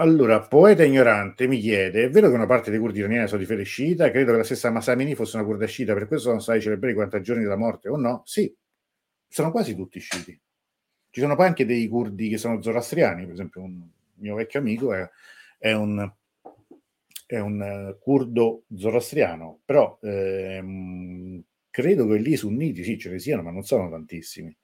Allora, poeta ignorante mi chiede: è vero che una parte dei curdi iraniani sono di fede sciita? Credo che la stessa Masamini fosse una curda sciita, per questo sono stati celebrati i 40 giorni della morte, o no? Sì, sono quasi tutti sciiti. Ci sono poi anche dei curdi che sono zoroastriani, per esempio un mio vecchio amico è, è un, è un uh, curdo zoroastriano, però ehm, credo che lì i sunniti sì ce ne siano, ma non sono tantissimi.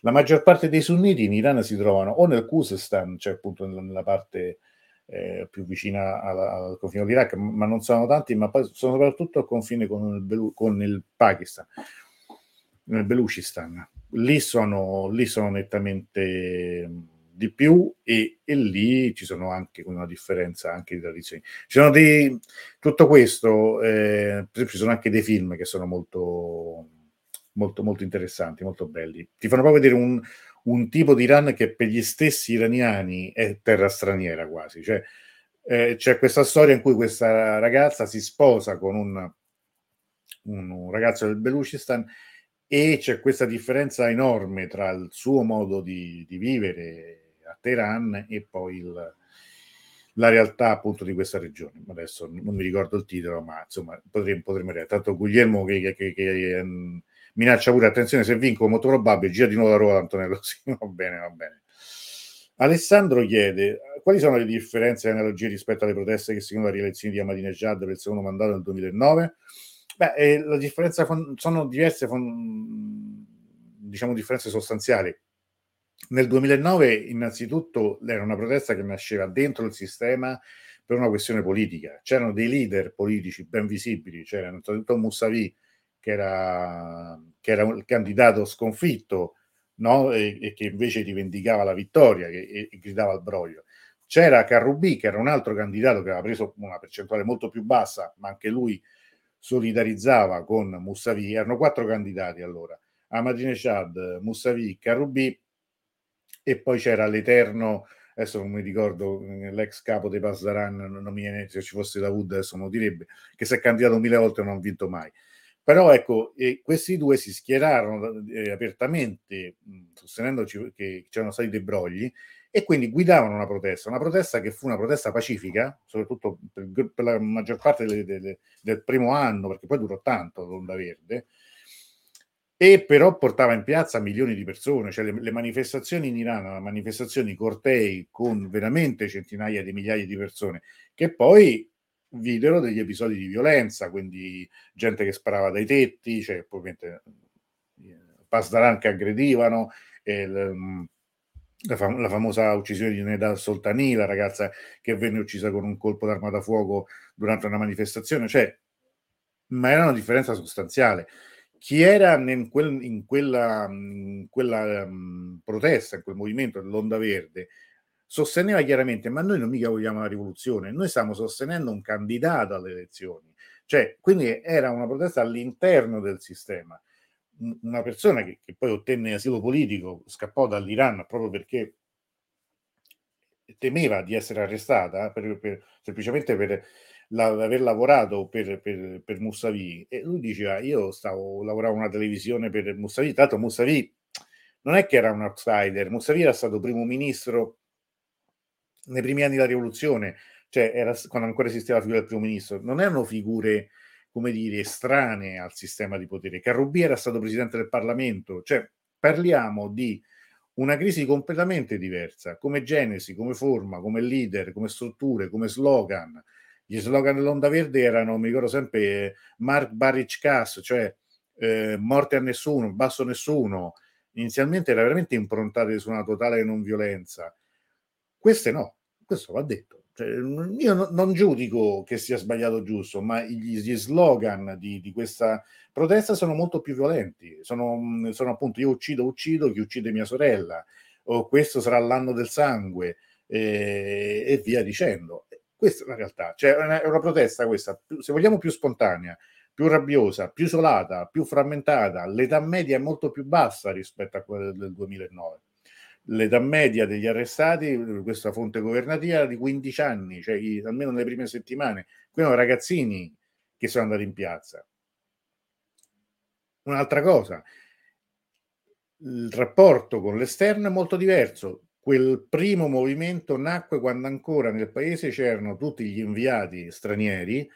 La maggior parte dei sunniti in Iran si trovano o nel Khuzestan, cioè appunto nella parte eh, più vicina al confine dell'Iraq, ma non sono tanti, ma poi sono soprattutto al confine con il, Belu- con il Pakistan, nel Belucistan. Lì sono, lì sono nettamente di più e, e, lì ci sono anche una differenza anche di tradizioni. Ci sono dei, tutto questo, eh, ci sono anche dei film che sono molto, molto, molto interessanti, molto belli. Ti fanno proprio vedere un, un tipo di Iran che per gli stessi iraniani è terra straniera quasi. Cioè, eh, c'è questa storia in cui questa ragazza si sposa con un, un, un ragazzo del Belucistan e c'è questa differenza enorme tra il suo modo di, di vivere a Teheran e poi il, la realtà appunto di questa regione. Adesso non mi ricordo il titolo, ma insomma potremmo, potremmo vedere. Tanto Guglielmo che, che, che um, minaccia pure attenzione se vinco molto probabile gira di nuovo la ruota Antonello sì, va bene va bene Alessandro chiede quali sono le differenze e analogie rispetto alle proteste che seguono la rielezione di Ahmadinejad per il secondo mandato nel 2009? Beh, eh, la differenza sono diverse, diciamo differenze sostanziali. Nel 2009 innanzitutto era una protesta che nasceva dentro il sistema per una questione politica. C'erano dei leader politici ben visibili, c'era innanzitutto Moussavi che era, che era il candidato sconfitto no? e, e, che invece rivendicava la vittoria che, e, e, gridava al broglio. C'era Carrubi che era un altro candidato che aveva preso una percentuale molto più bassa, ma anche lui solidarizzava con Moussavi. Erano quattro candidati allora. Ahmadinejad, Moussavi, Carrubi e poi c'era l'eterno adesso non mi ricordo l'ex capo dei Pasdaran, non mi viene se ci fosse Dawood adesso non lo direbbe, che si è candidato mille volte e non ha vinto mai. Però ecco, questi due si schierarono eh, apertamente mh, sostenendo che c'erano stati dei brogli e quindi guidavano una protesta, una protesta che fu una protesta pacifica, soprattutto per, per la maggior parte delle, delle, del primo anno, perché poi durò tanto l'onda verde, e però portava in piazza milioni di persone, cioè le, le manifestazioni in Iran, manifestazioni cortei con veramente centinaia di migliaia di persone, che poi videro degli episodi di violenza, quindi gente che sparava dai tetti, cioè ovviamente eh, Pasdaran che aggredivano, il, mm, la, fam- la, famosa uccisione di Neda Soltani, la ragazza che venne uccisa con un colpo d'arma da fuoco durante una manifestazione, cioè, ma era una differenza sostanziale. Chi era in, quel, in quella, in quella um, protesta, in quel movimento dell'Onda Verde, sosteneva chiaramente, ma noi non mica vogliamo la rivoluzione, noi stiamo sostenendo un candidato alle elezioni. Cioè, quindi era una protesta all'interno del sistema. Una persona che, che poi ottenne asilo politico scappò dall'Iran proprio perché temeva di essere arrestata per, per, semplicemente per la, aver lavorato per, per, per Mussavi e lui diceva io stavo lavorando una televisione per Mussavi l'altro Mussavi non è che era un outsider Mussavi era stato primo ministro nei primi anni della rivoluzione, cioè era, quando ancora esisteva la figura del primo ministro, non erano figure, come dire, estranee al sistema di potere. Carrubi era stato presidente del Parlamento, cioè parliamo di una crisi completamente diversa, come genesi, come forma, come leader, come strutture, come slogan. Gli slogan dell'Onda Verde erano, mi ricordo sempre, Mark Barrich Cass, cioè eh, morte a nessuno, basso nessuno. Inizialmente era veramente improntato su una totale non violenza. Queste no, questo va detto. Cioè, io no, non giudico che sia sbagliato o giusto, ma gli, gli slogan di, di, questa protesta sono molto più violenti. Sono, sono, appunto io uccido, uccido chi uccide mia sorella, o questo sarà l'anno del sangue, eh, e via dicendo. Questa è la realtà. Cioè, è una, è una protesta questa, se vogliamo più spontanea, più rabbiosa, più isolata, più frammentata. L'età media è molto più bassa rispetto a quella del 2009 l'età media degli arrestati, questa fonte governativa, era di 15 anni, cioè almeno nelle prime settimane. Qui erano ragazzini che sono andati in piazza. Un'altra cosa, il rapporto con l'esterno è molto diverso. Quel primo movimento nacque quando ancora nel paese c'erano tutti gli inviati stranieri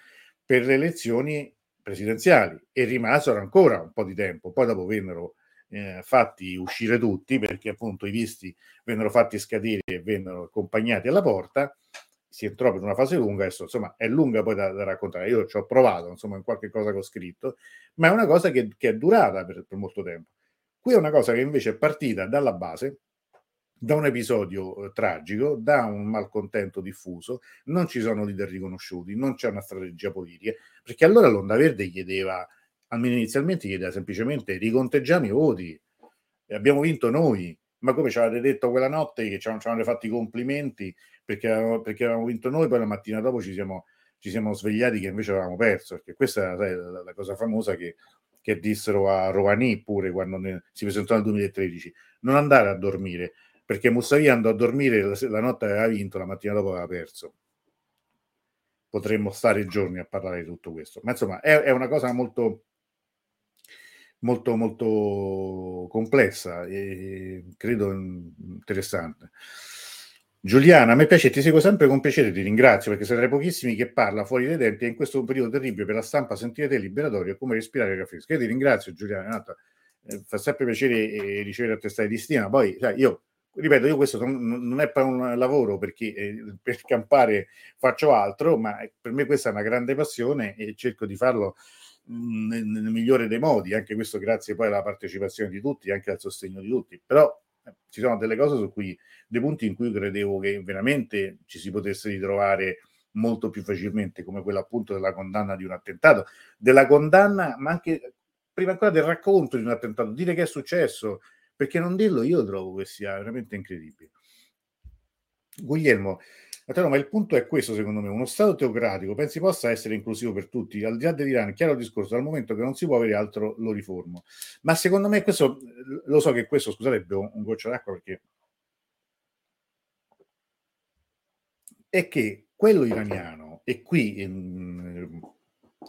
per le elezioni presidenziali e rimasero ancora un po' di tempo. Poi dopo vennero eh, fatti uscire tutti perché appunto i visti vennero fatti scadere e vennero accompagnati alla porta si entrò per una fase lunga adesso insomma è lunga poi da, da raccontare. Io ci ho provato insomma in qualche cosa che ho scritto ma è una cosa che, che è durata per, per, molto tempo. Qui è una cosa che invece è partita dalla base da un episodio eh, tragico, da un malcontento diffuso, non ci sono leader riconosciuti, non c'è una strategia politica, perché allora l'Onda Verde chiedeva almeno inizialmente chiedeva semplicemente riconteggiamo i voti. E abbiamo vinto noi. Ma come ci avete detto quella notte che ci avevano fatto i complimenti perché perché avevamo vinto noi, poi la mattina dopo ci siamo, ci siamo svegliati che invece avevamo perso. Perché questa è la, la cosa famosa che, che, dissero a Rovani pure quando ne, si presentò nel 2013. Non andare a dormire, perché Mussavi andò a dormire la, la notte aveva vinto, la mattina dopo aveva perso potremmo stare giorni a parlare di tutto questo. Ma insomma, è, è una cosa molto, molto molto complessa e credo interessante. Giuliana, a me piace, ti seguo sempre con piacere, ti ringrazio perché sei tra i pochissimi che parla fuori dai tempi e in questo periodo terribile per la stampa sentire te liberatorio è come respirare aria fresca. Io ti ringrazio Giuliana, eh, fa sempre piacere eh, ricevere attestati di stima, poi cioè, io ripeto, io questo non è per un lavoro perché eh, per campare faccio altro, ma per me questa è una grande passione e cerco di farlo mm, nel, nel migliore dei modi, anche questo grazie poi alla partecipazione di tutti, anche al sostegno di tutti. Però eh, ci sono delle cose su cui, dei punti in cui credevo che veramente ci si potesse ritrovare molto più facilmente, come quella appunto della condanna di un attentato, della condanna, ma anche prima ancora del racconto di un attentato, dire che è successo, perché non dirlo io trovo che sia veramente incredibile. Guglielmo, ma il punto è questo, secondo me, uno Stato teocratico pensi possa essere inclusivo per tutti, al di là dell'Iran, chiaro il discorso, dal momento che non si può avere altro lo riformo. Ma secondo me questo, lo so che questo, scusate, bevo un goccio d'acqua perché... È che quello iraniano, e qui ehm,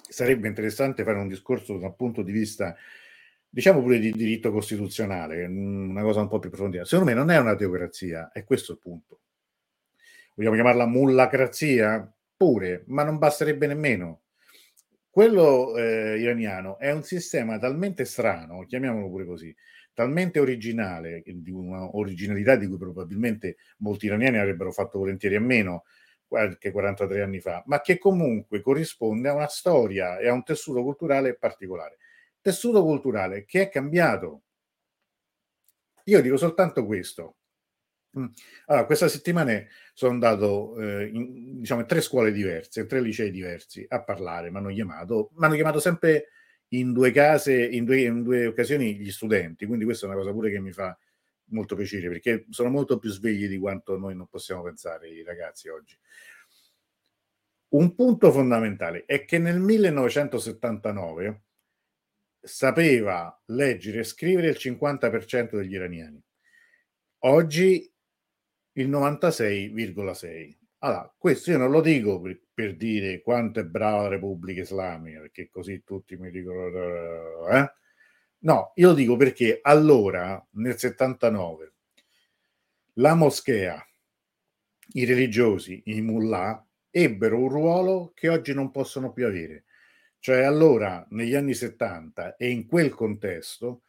sarebbe interessante fare un discorso dal punto di vista diciamo pure di diritto costituzionale, una cosa un po' più approfondita. Secondo me non è una teocrazia, è questo il punto. Vogliamo chiamarla mullacrazia? Pure, ma non basterebbe nemmeno. Quello eh, iraniano è un sistema talmente strano, chiamiamolo pure così, talmente originale, di una originalità di cui probabilmente molti iraniani avrebbero fatto volentieri a meno qualche 43 anni fa, ma che comunque corrisponde a una storia e a un tessuto culturale particolare tessuto culturale che è cambiato. Io dico soltanto questo. Mm. Allora, questa settimana sono andato eh, in, diciamo, tre scuole diverse, in tre licei diversi a parlare, mi hanno chiamato, mi hanno chiamato sempre in due case, in due, in due occasioni gli studenti, quindi questa è una cosa pure che mi fa molto piacere perché sono molto più svegli di quanto noi non possiamo pensare i ragazzi oggi. Un punto fondamentale è che nel 1979 sapeva leggere e scrivere il 50% degli iraniani. Oggi il 96,6. Allora, questo io non lo dico per, per, dire quanto è brava la Repubblica Islamica, perché così tutti mi dicono... Eh? No, io lo dico perché allora, nel 79, la moschea, i religiosi, i mullah, ebbero un ruolo che oggi non possono più avere cioè allora, negli anni 70 e in quel contesto,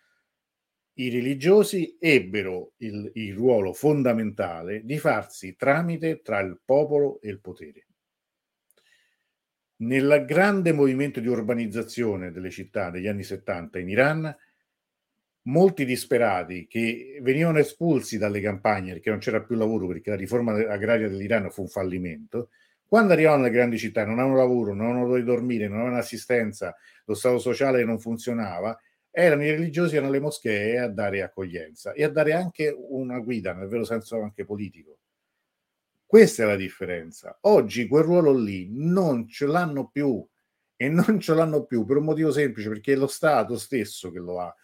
i religiosi ebbero il, il ruolo fondamentale di farsi tramite tra il popolo e il potere. Nel grande movimento di urbanizzazione delle città degli anni 70 in Iran, molti disperati che venivano espulsi dalle campagne perché non c'era più lavoro, perché la riforma agraria dell'Iran fu un fallimento, quando arrivavano nelle grandi città, non avevano lavoro, non avevano dove dormire, non avevano assistenza, lo stato sociale non funzionava, erano i religiosi, erano le moschee a dare accoglienza e a dare anche una guida, nel vero senso anche politico. Questa è la differenza. Oggi quel ruolo lì non ce l'hanno più e non ce l'hanno più per un motivo semplice, perché è lo Stato stesso che lo ha,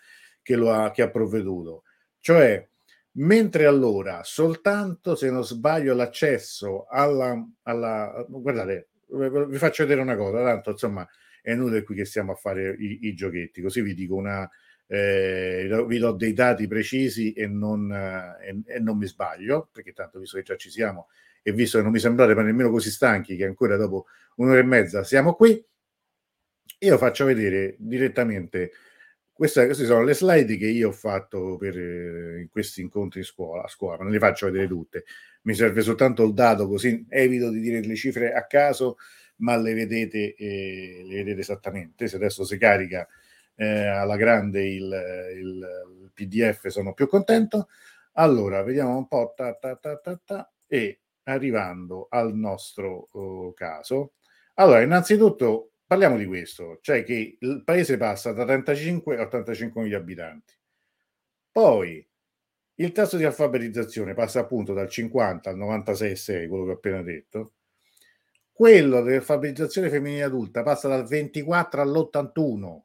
che lo ha, che ha provveduto. Cioè, mentre allora soltanto se non sbaglio l'accesso alla, alla guardate vi faccio vedere una cosa tanto insomma è inutile qui che stiamo a fare i, i giochetti così vi dico una eh, vi do dei dati precisi e non, eh, e, non mi sbaglio perché tanto visto che già ci siamo e visto che non mi sembrate nemmeno così stanchi che ancora dopo un'ora e mezza siamo qui io faccio vedere direttamente queste, queste, sono le slide che io ho fatto per eh, in questi incontri scuola, a scuola, non le faccio vedere tutte. Mi serve soltanto il dato, così evito di dire le cifre a caso, ma le vedete, eh, le vedete esattamente. Se adesso si carica eh, alla grande il, il, PDF, sono più contento. Allora, vediamo un po'. Ta, ta, ta, ta, ta, e arrivando al nostro oh, caso. Allora, innanzitutto Parliamo di questo, cioè che il paese passa da 35 a 85 mila abitanti. Poi il tasso di alfabetizzazione passa appunto dal 50 al 96,6, quello che ho appena detto. Quello dell'alfabetizzazione femminile adulta passa dal 24 all'81.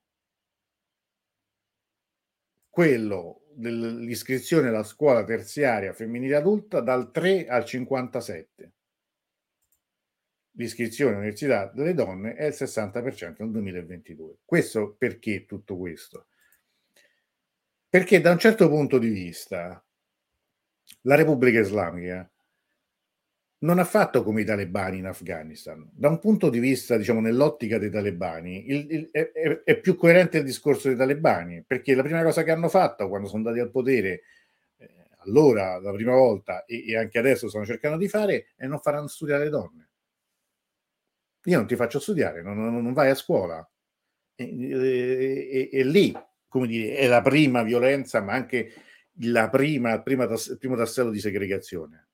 Quello dell'iscrizione alla scuola terziaria femminile adulta dal 3 al 57 l'iscrizione all'università delle donne è il 60% nel 2022. Questo perché tutto questo? Perché da un certo punto di vista la Repubblica Islamica non ha fatto come i talebani in Afghanistan. Da un punto di vista, diciamo, nell'ottica dei talebani, il, il, è, è, più coerente il discorso dei talebani, perché la prima cosa che hanno fatto quando sono andati al potere allora la prima volta e, e anche adesso stanno cercando di fare è non faranno studiare le donne. Io non ti faccio studiare, non, non vai a scuola. E, e, e, lì, come dire, è la prima violenza, ma anche la prima, prima il primo tassello di segregazione.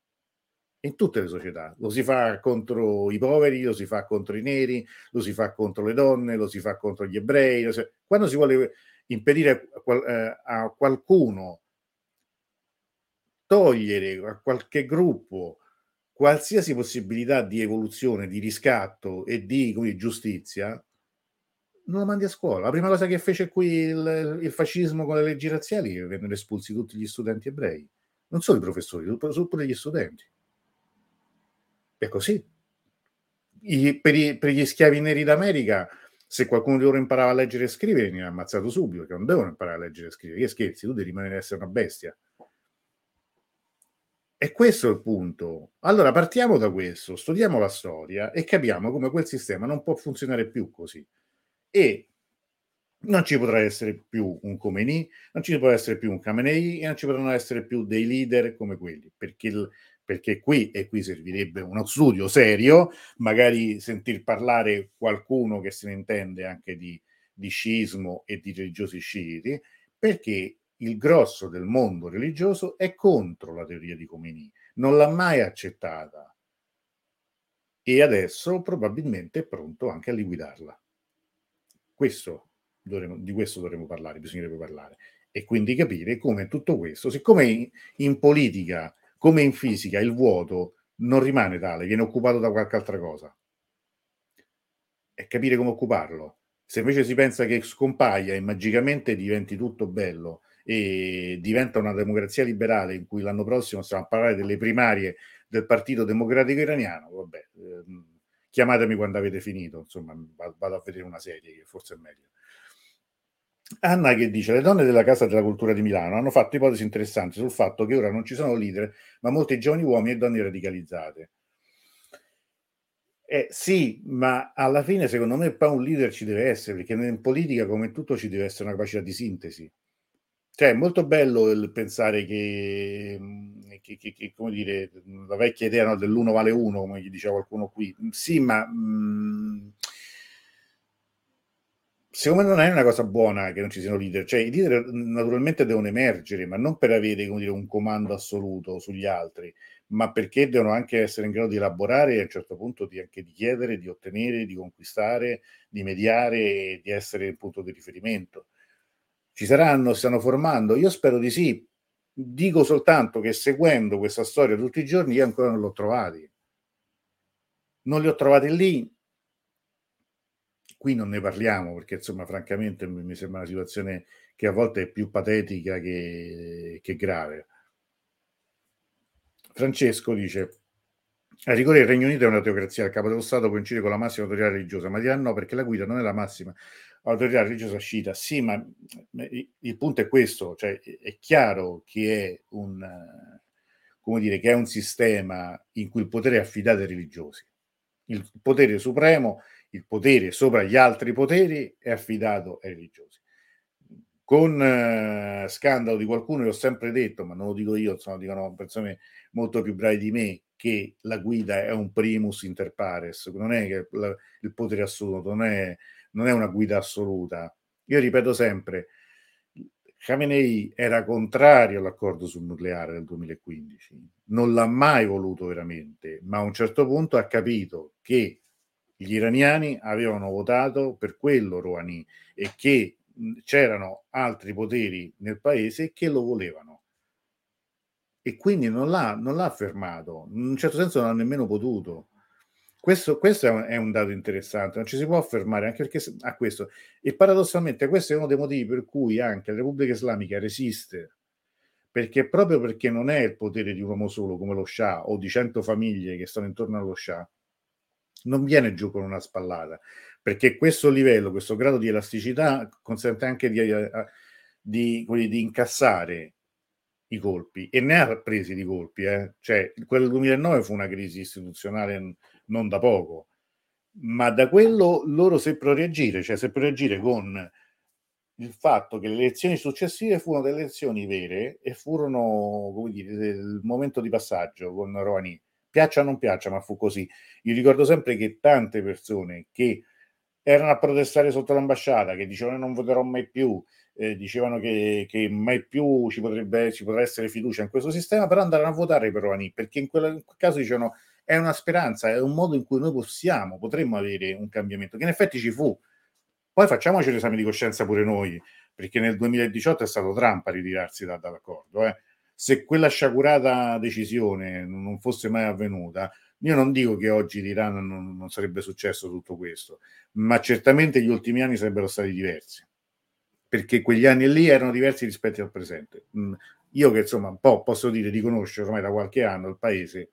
In tutte le società. Lo si fa contro i poveri, lo si fa contro i neri, lo si fa contro le donne, lo si fa contro gli ebrei. Si... Quando si vuole impedire a, eh, a qualcuno togliere a qualche gruppo qualsiasi possibilità di evoluzione, di riscatto e di come, giustizia, non lo mandi a scuola. La prima cosa che fece qui il, il fascismo con le leggi razziali è che vennero espulsi tutti gli studenti ebrei, non solo i professori, sono pure gli studenti. È così. I, per, i, per, gli schiavi neri d'America, se qualcuno di loro imparava a leggere e scrivere, veniva ammazzato subito, perché non devono imparare a leggere e scrivere. Che scherzi, tu devi rimanere essere una bestia. E questo è il punto. Allora partiamo da questo, studiamo la storia e capiamo come quel sistema non può funzionare più così. E non ci potrà essere più un Khomeini, non ci potrà essere più un Khamenei e non ci potranno essere più dei leader come quelli, perché, il, perché qui, e qui servirebbe uno studio serio, magari sentir parlare qualcuno che se ne intende anche di, di sciismo e di religiosi sciiti, perché il grosso del mondo religioso è contro la teoria di Khomeini, non l'ha mai accettata e adesso probabilmente è pronto anche a liquidarla. Questo dovremo, di questo dovremmo parlare, bisognerebbe parlare e quindi capire come tutto questo, siccome in, in politica come in fisica il vuoto non rimane tale, viene occupato da qualche altra cosa, e capire come occuparlo. Se invece si pensa che scompaia e magicamente diventi tutto bello e diventa una democrazia liberale in cui l'anno prossimo stiamo a parlare delle primarie del Partito Democratico Iraniano, vabbè, ehm, chiamatemi quando avete finito, insomma, vado a vedere una serie che forse è meglio. Anna che dice le donne della Casa della Cultura di Milano hanno fatto ipotesi interessanti sul fatto che ora non ci sono leader, ma molti giovani uomini e donne radicalizzate. Eh, sì, ma alla fine secondo me poi un leader ci deve essere, perché in politica come in tutto ci deve essere una capacità di sintesi. Cioè, è molto bello il pensare che, mhmm, che, che, che come dire, la vecchia idea no, dell'uno vale uno, come gli diceva qualcuno qui. Sì, ma mh, mhmm, secondo me non è una cosa buona che non ci siano leader. Cioè, i leader naturalmente devono emergere, ma non per avere dire, un comando assoluto sugli altri, ma perché devono anche essere in grado di elaborare e a un certo punto di, anche di chiedere, di ottenere, di conquistare, di mediare e di essere il punto di riferimento ci saranno, si stanno formando? Io spero di sì. Dico soltanto che seguendo questa storia tutti i giorni io ancora non l'ho trovati. Non li ho trovati lì. Qui non ne parliamo perché insomma francamente mi sembra una situazione che a volte è più patetica che, che grave. Francesco dice a rigore il Regno Unito è una teocrazia, il capo dello Stato coincide con la massima autorità religiosa, ma dirà no perché la guida non è la massima autorità religiosa sciita. Sì, ma il punto è questo, cioè è chiaro che è un, come dire, che è un sistema in cui il potere è affidato ai religiosi. Il potere supremo, il potere sopra gli altri poteri è affidato ai religiosi. Con eh, scandalo di qualcuno, io ho sempre detto, ma non lo dico io, insomma, dicono persone molto più bravi di me, che la guida è un primus inter pares, non è che la, il potere assoluto, non è non è una guida assoluta. Io ripeto sempre, Khamenei era contrario all'accordo sul nucleare del 2015, non l'ha mai voluto veramente, ma a un certo punto ha capito che gli iraniani avevano votato per quello Rouhani e che c'erano altri poteri nel paese che lo volevano. E quindi non l'ha, non l'ha fermato, in un certo senso non ha nemmeno potuto. Questo, questo è, un, è, un, dato interessante, non ci si può fermare anche perché a questo. E paradossalmente questo è uno dei motivi per cui anche la Repubblica Islamica resiste, perché proprio perché non è il potere di un uomo solo come lo Shah o di cento famiglie che stanno intorno allo Shah, non viene giù con una spallata, perché questo livello, questo grado di elasticità consente anche di, eh, di, di, di incassare i colpi e ne ha presi di colpi, eh? cioè quel 2009 fu una crisi istituzionale non da poco, ma da quello loro seppero reagire, cioè seppero reagire con il fatto che le elezioni successive furono delle elezioni vere e furono, come dire, il momento di passaggio con Rouhani. Piaccia o non piaccia, ma fu così. Io ricordo sempre che tante persone che erano a protestare sotto l'ambasciata, che dicevano non voterò mai più, eh, dicevano che, che, mai più ci potrebbe ci potrà essere fiducia in questo sistema, però andarono a votare per Rouhani, perché in, quella, in quel caso dicevano è una speranza, è un modo in cui noi possiamo, potremmo avere un cambiamento, che in effetti ci fu. Poi facciamoci l'esame di coscienza pure noi, perché nel 2018 è stato Trump a ritirarsi da, dall'accordo. Eh. Se quella sciagurata decisione non fosse mai avvenuta, io non dico che oggi l'Iran non, non sarebbe successo tutto questo, ma certamente gli ultimi anni sarebbero stati diversi, perché quegli anni lì erano diversi rispetto al presente. Mm, io che insomma po' posso dire di conoscere ormai da qualche anno il paese,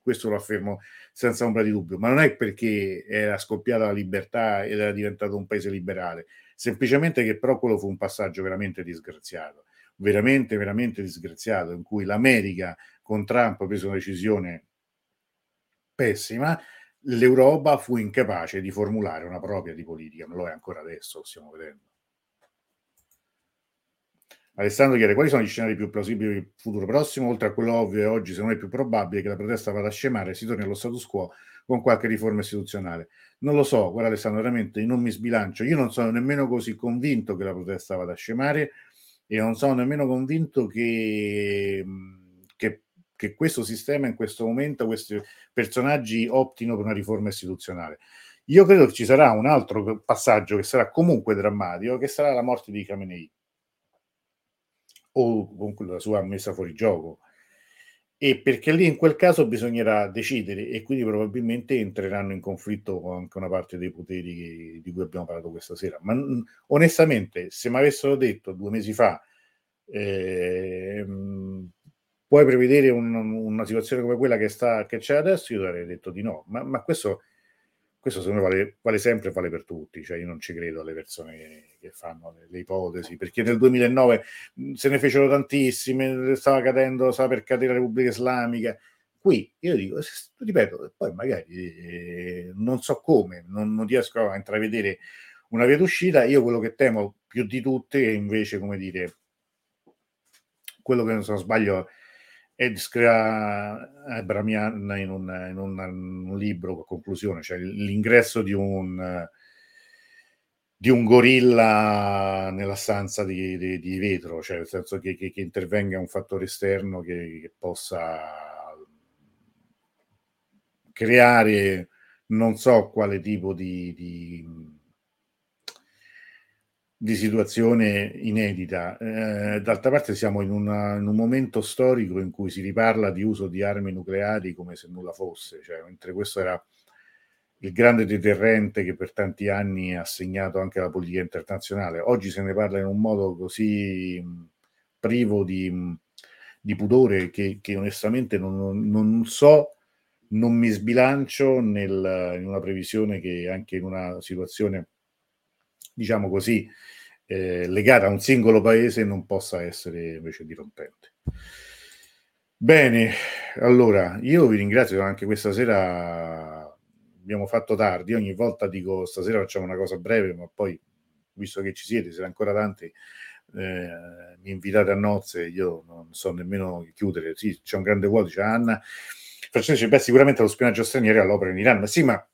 questo lo affermo senza ombra di dubbio, ma non è perché era scoppiata la libertà ed era diventato un paese liberale, semplicemente che però quello fu un passaggio veramente disgraziato, veramente, veramente disgraziato, in cui l'America con Trump prese una decisione pessima, l'Europa fu incapace di formulare una propria di politica, ma lo è ancora adesso, lo stiamo vedendo. Alessandro chiede quali sono gli scenari più plausibili per il futuro prossimo, oltre a quello ovvio e oggi se non è più probabile che la protesta vada a scemare e si torni allo status quo con qualche riforma istituzionale. Non lo so, guarda Alessandro, veramente non mi sbilancio, io non sono nemmeno così convinto che la protesta vada a scemare e non sono nemmeno convinto che, che, che questo sistema in questo momento, questi personaggi optino per una riforma istituzionale. Io credo che ci sarà un altro passaggio che sarà comunque drammatico, che sarà la morte di Khamenei o comunque la sua messa fuori gioco. E perché lì in quel caso bisognerà decidere e quindi probabilmente entreranno in conflitto anche una parte dei poteri che, di cui abbiamo parlato questa sera. Ma onestamente, se mi avessero detto due mesi fa eh, puoi prevedere un, una situazione come quella che, sta, che c'è adesso, io avrei detto di no. Ma, ma questo questo secondo me vale, vale sempre vale per tutti, cioè io non ci credo alle persone che, che fanno le, le, ipotesi, perché nel 2009 se ne fecero tantissime, stava cadendo, stava per cadere la Repubblica Islamica. Qui io dico, ripeto, poi magari eh, non so come, non, non riesco a intravedere una via d'uscita. Io quello che temo più di tutte è invece, come dire, quello che non so, sbaglio e descrive Bramian in, un, in un, un, libro a conclusione, cioè l'ingresso di un, di un gorilla nella stanza di, di, di vetro, cioè nel senso che, che, che, intervenga un fattore esterno che, che possa creare non so quale tipo di, di di situazione inedita. Eh, d'altra parte siamo in, una, in, un momento storico in cui si riparla di uso di armi nucleari come se nulla fosse, cioè, mentre questo era il grande deterrente che per tanti anni ha segnato anche la politica internazionale. Oggi se ne parla in un modo così privo di, di pudore che, che onestamente non, non, so, non mi sbilancio nel, in una previsione che anche in una situazione diciamo così, eh, legata a un singolo paese non possa essere invece dirompente. Bene, allora io vi ringrazio anche questa sera abbiamo fatto tardi, ogni volta dico stasera facciamo una cosa breve, ma poi visto che ci siete, siete ancora tanti, eh, mi invitate a nozze, io non so nemmeno chiudere, sì, c'è un grande vuoto, c'è Anna, Francesco beh sicuramente lo spionaggio straniero all'opera in Iran, ma sì, ma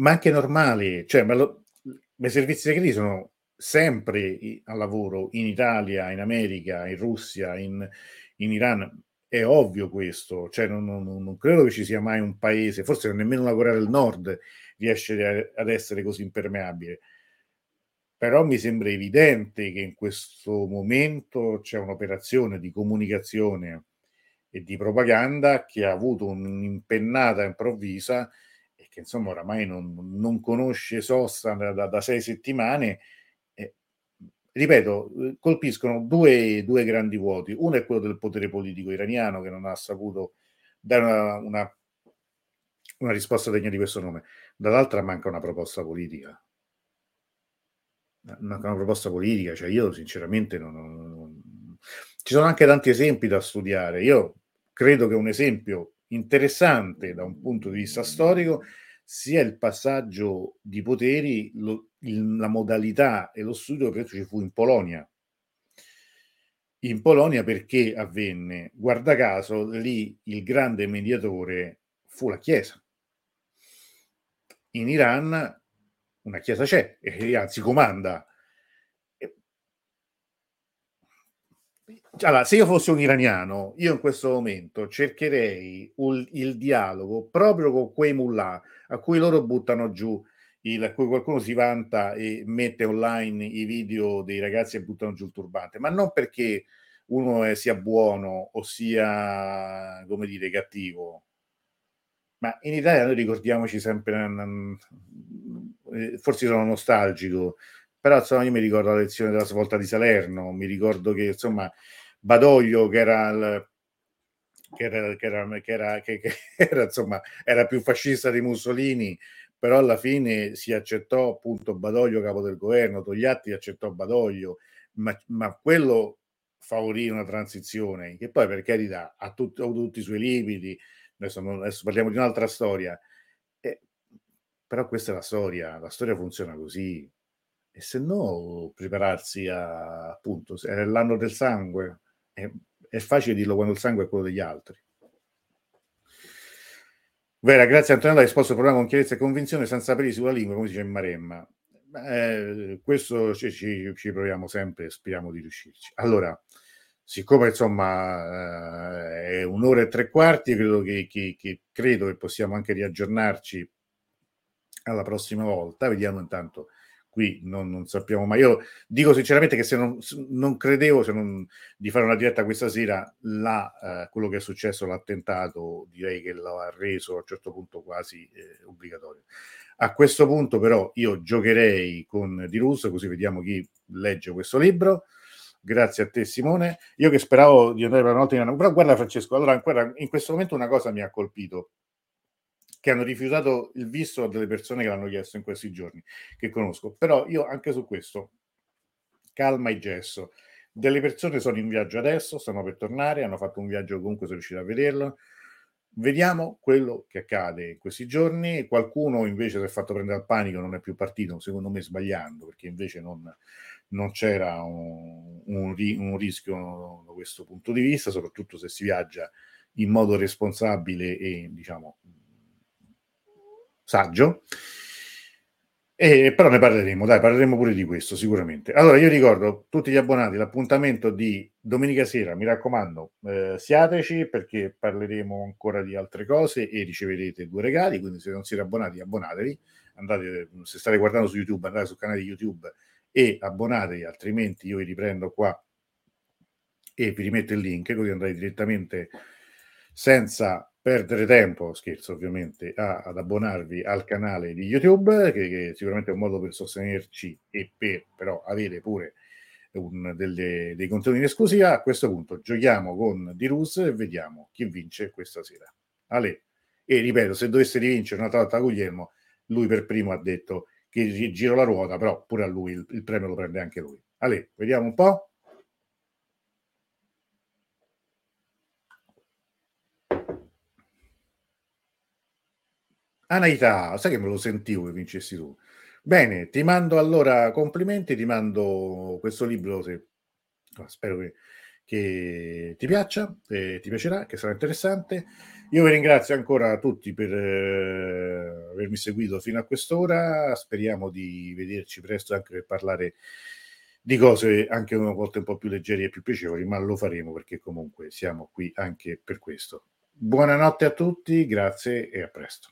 ma anche normali, cioè, ma lo, i servizi segreti sono sempre al lavoro in Italia, in America, in Russia, in, in Iran. È ovvio questo, cioè non, non, non, credo che ci sia mai un paese, forse nemmeno la Corea del Nord riesce ad essere così impermeabile. Però mi sembra evidente che in questo momento c'è un'operazione di comunicazione e di propaganda che ha avuto un'impennata improvvisa che insomma oramai non, non conosce sosta da, da sei settimane, eh, ripeto, colpiscono due, due, grandi vuoti. Uno è quello del potere politico iraniano che non ha saputo dare una, una, una risposta degna di questo nome, dall'altra manca una proposta politica. Manca una proposta politica, cioè io sinceramente non, non... Ci sono anche tanti esempi da studiare. Io credo che un esempio interessante da un punto di vista storico sia il passaggio di poteri lo, il, la modalità e lo studio che ci fu in Polonia. In Polonia perché avvenne, guarda caso, lì il grande mediatore fu la Chiesa. In Iran una Chiesa c'è, e anzi comanda. Allora, se io fossi un iraniano, io in questo momento cercherei un, il dialogo proprio con quei mullah a cui loro buttano giù il, a cui qualcuno si vanta e mette online i video dei ragazzi che buttano giù il turbante, ma non perché uno è, sia buono o sia, come dire, cattivo. Ma in Italia noi ricordiamoci sempre, eh, forse sono nostalgico, però insomma io mi ricordo la lezione della svolta di Salerno, mi ricordo che insomma Badoglio che era il, che era, che era, che era, che, che era, insomma, era più fascista di Mussolini, però alla fine si accettò appunto Badoglio capo del governo, Togliatti accettò Badoglio, ma, ma quello favorì una transizione che poi per carità ha, tut, ha tutti i suoi limiti, adesso, non, adesso parliamo di un'altra storia, eh, però questa è la storia, la storia funziona così, e se no prepararsi a appunto, è l'anno del sangue, è, è facile dirlo quando il sangue è quello degli altri. Vera, grazie Antonella, hai esposto il problema con chiarezza e convinzione senza peli sulla lingua, come dice in Maremma. Eh, questo ci, ci, ci, proviamo sempre e speriamo di riuscirci. Allora, siccome insomma eh, è un'ora e tre quarti, credo che, che, che, credo che possiamo anche riaggiornarci alla prossima volta. Vediamo intanto qui non, non, sappiamo mai. Io dico sinceramente che se non, non credevo se non, di fare una diretta questa sera, la, eh, quello che è successo, l'attentato, direi che lo ha reso a un certo punto quasi eh, obbligatorio. A questo punto però io giocherei con Di Russo, così vediamo chi legge questo libro. Grazie a te Simone. Io che speravo di andare per una volta in però guarda Francesco, allora ancora in questo momento una cosa mi ha colpito che hanno rifiutato il visto a delle persone che l'hanno chiesto in questi giorni, che conosco. Però io anche su questo, calma e gesso. Delle persone sono in viaggio adesso, stanno per tornare, hanno fatto un viaggio comunque sono riusciti a vederlo. Vediamo quello che accade in questi giorni. Qualcuno invece si è fatto prendere al panico, non è più partito, secondo me sbagliando, perché invece non, non c'era un, un, un rischio da questo punto di vista, soprattutto se si viaggia in modo responsabile e diciamo saggio. E, però ne parleremo, dai, parleremo pure di questo sicuramente. Allora, io ricordo tutti gli abbonati l'appuntamento di domenica sera, mi raccomando, eh, siateci perché parleremo ancora di altre cose e riceverete due regali, quindi se non siete abbonati abbonatevi, andate, se state guardando su YouTube, andate sul canale YouTube e abbonatevi, altrimenti io vi riprendo qua e vi rimetto il link, così andrete direttamente senza perdere tempo, scherzo ovviamente, a, ad abbonarvi al canale di YouTube, che, che, sicuramente è un modo per sostenerci e per però avere pure un, delle, dei contenuti in esclusiva. A questo punto giochiamo con Dirus e vediamo chi vince questa sera. Ale. E ripeto, se dovesse rivincere una volta Guglielmo, lui per primo ha detto che giro la ruota, però pure a lui il, il premio lo prende anche lui. Ale, vediamo un po'. Anaita, sai che me lo sentivo che vincessi tu. Bene, ti mando allora complimenti, ti mando questo libro, se, spero che, che ti piaccia, ti piacerà, che sarà interessante. Io vi ringrazio ancora tutti per eh, avermi seguito fino a quest'ora, speriamo di vederci presto anche per parlare di cose anche una volta un po' più leggere e più piacevoli, ma lo faremo perché comunque siamo qui anche per questo. Buonanotte a tutti, grazie e a presto.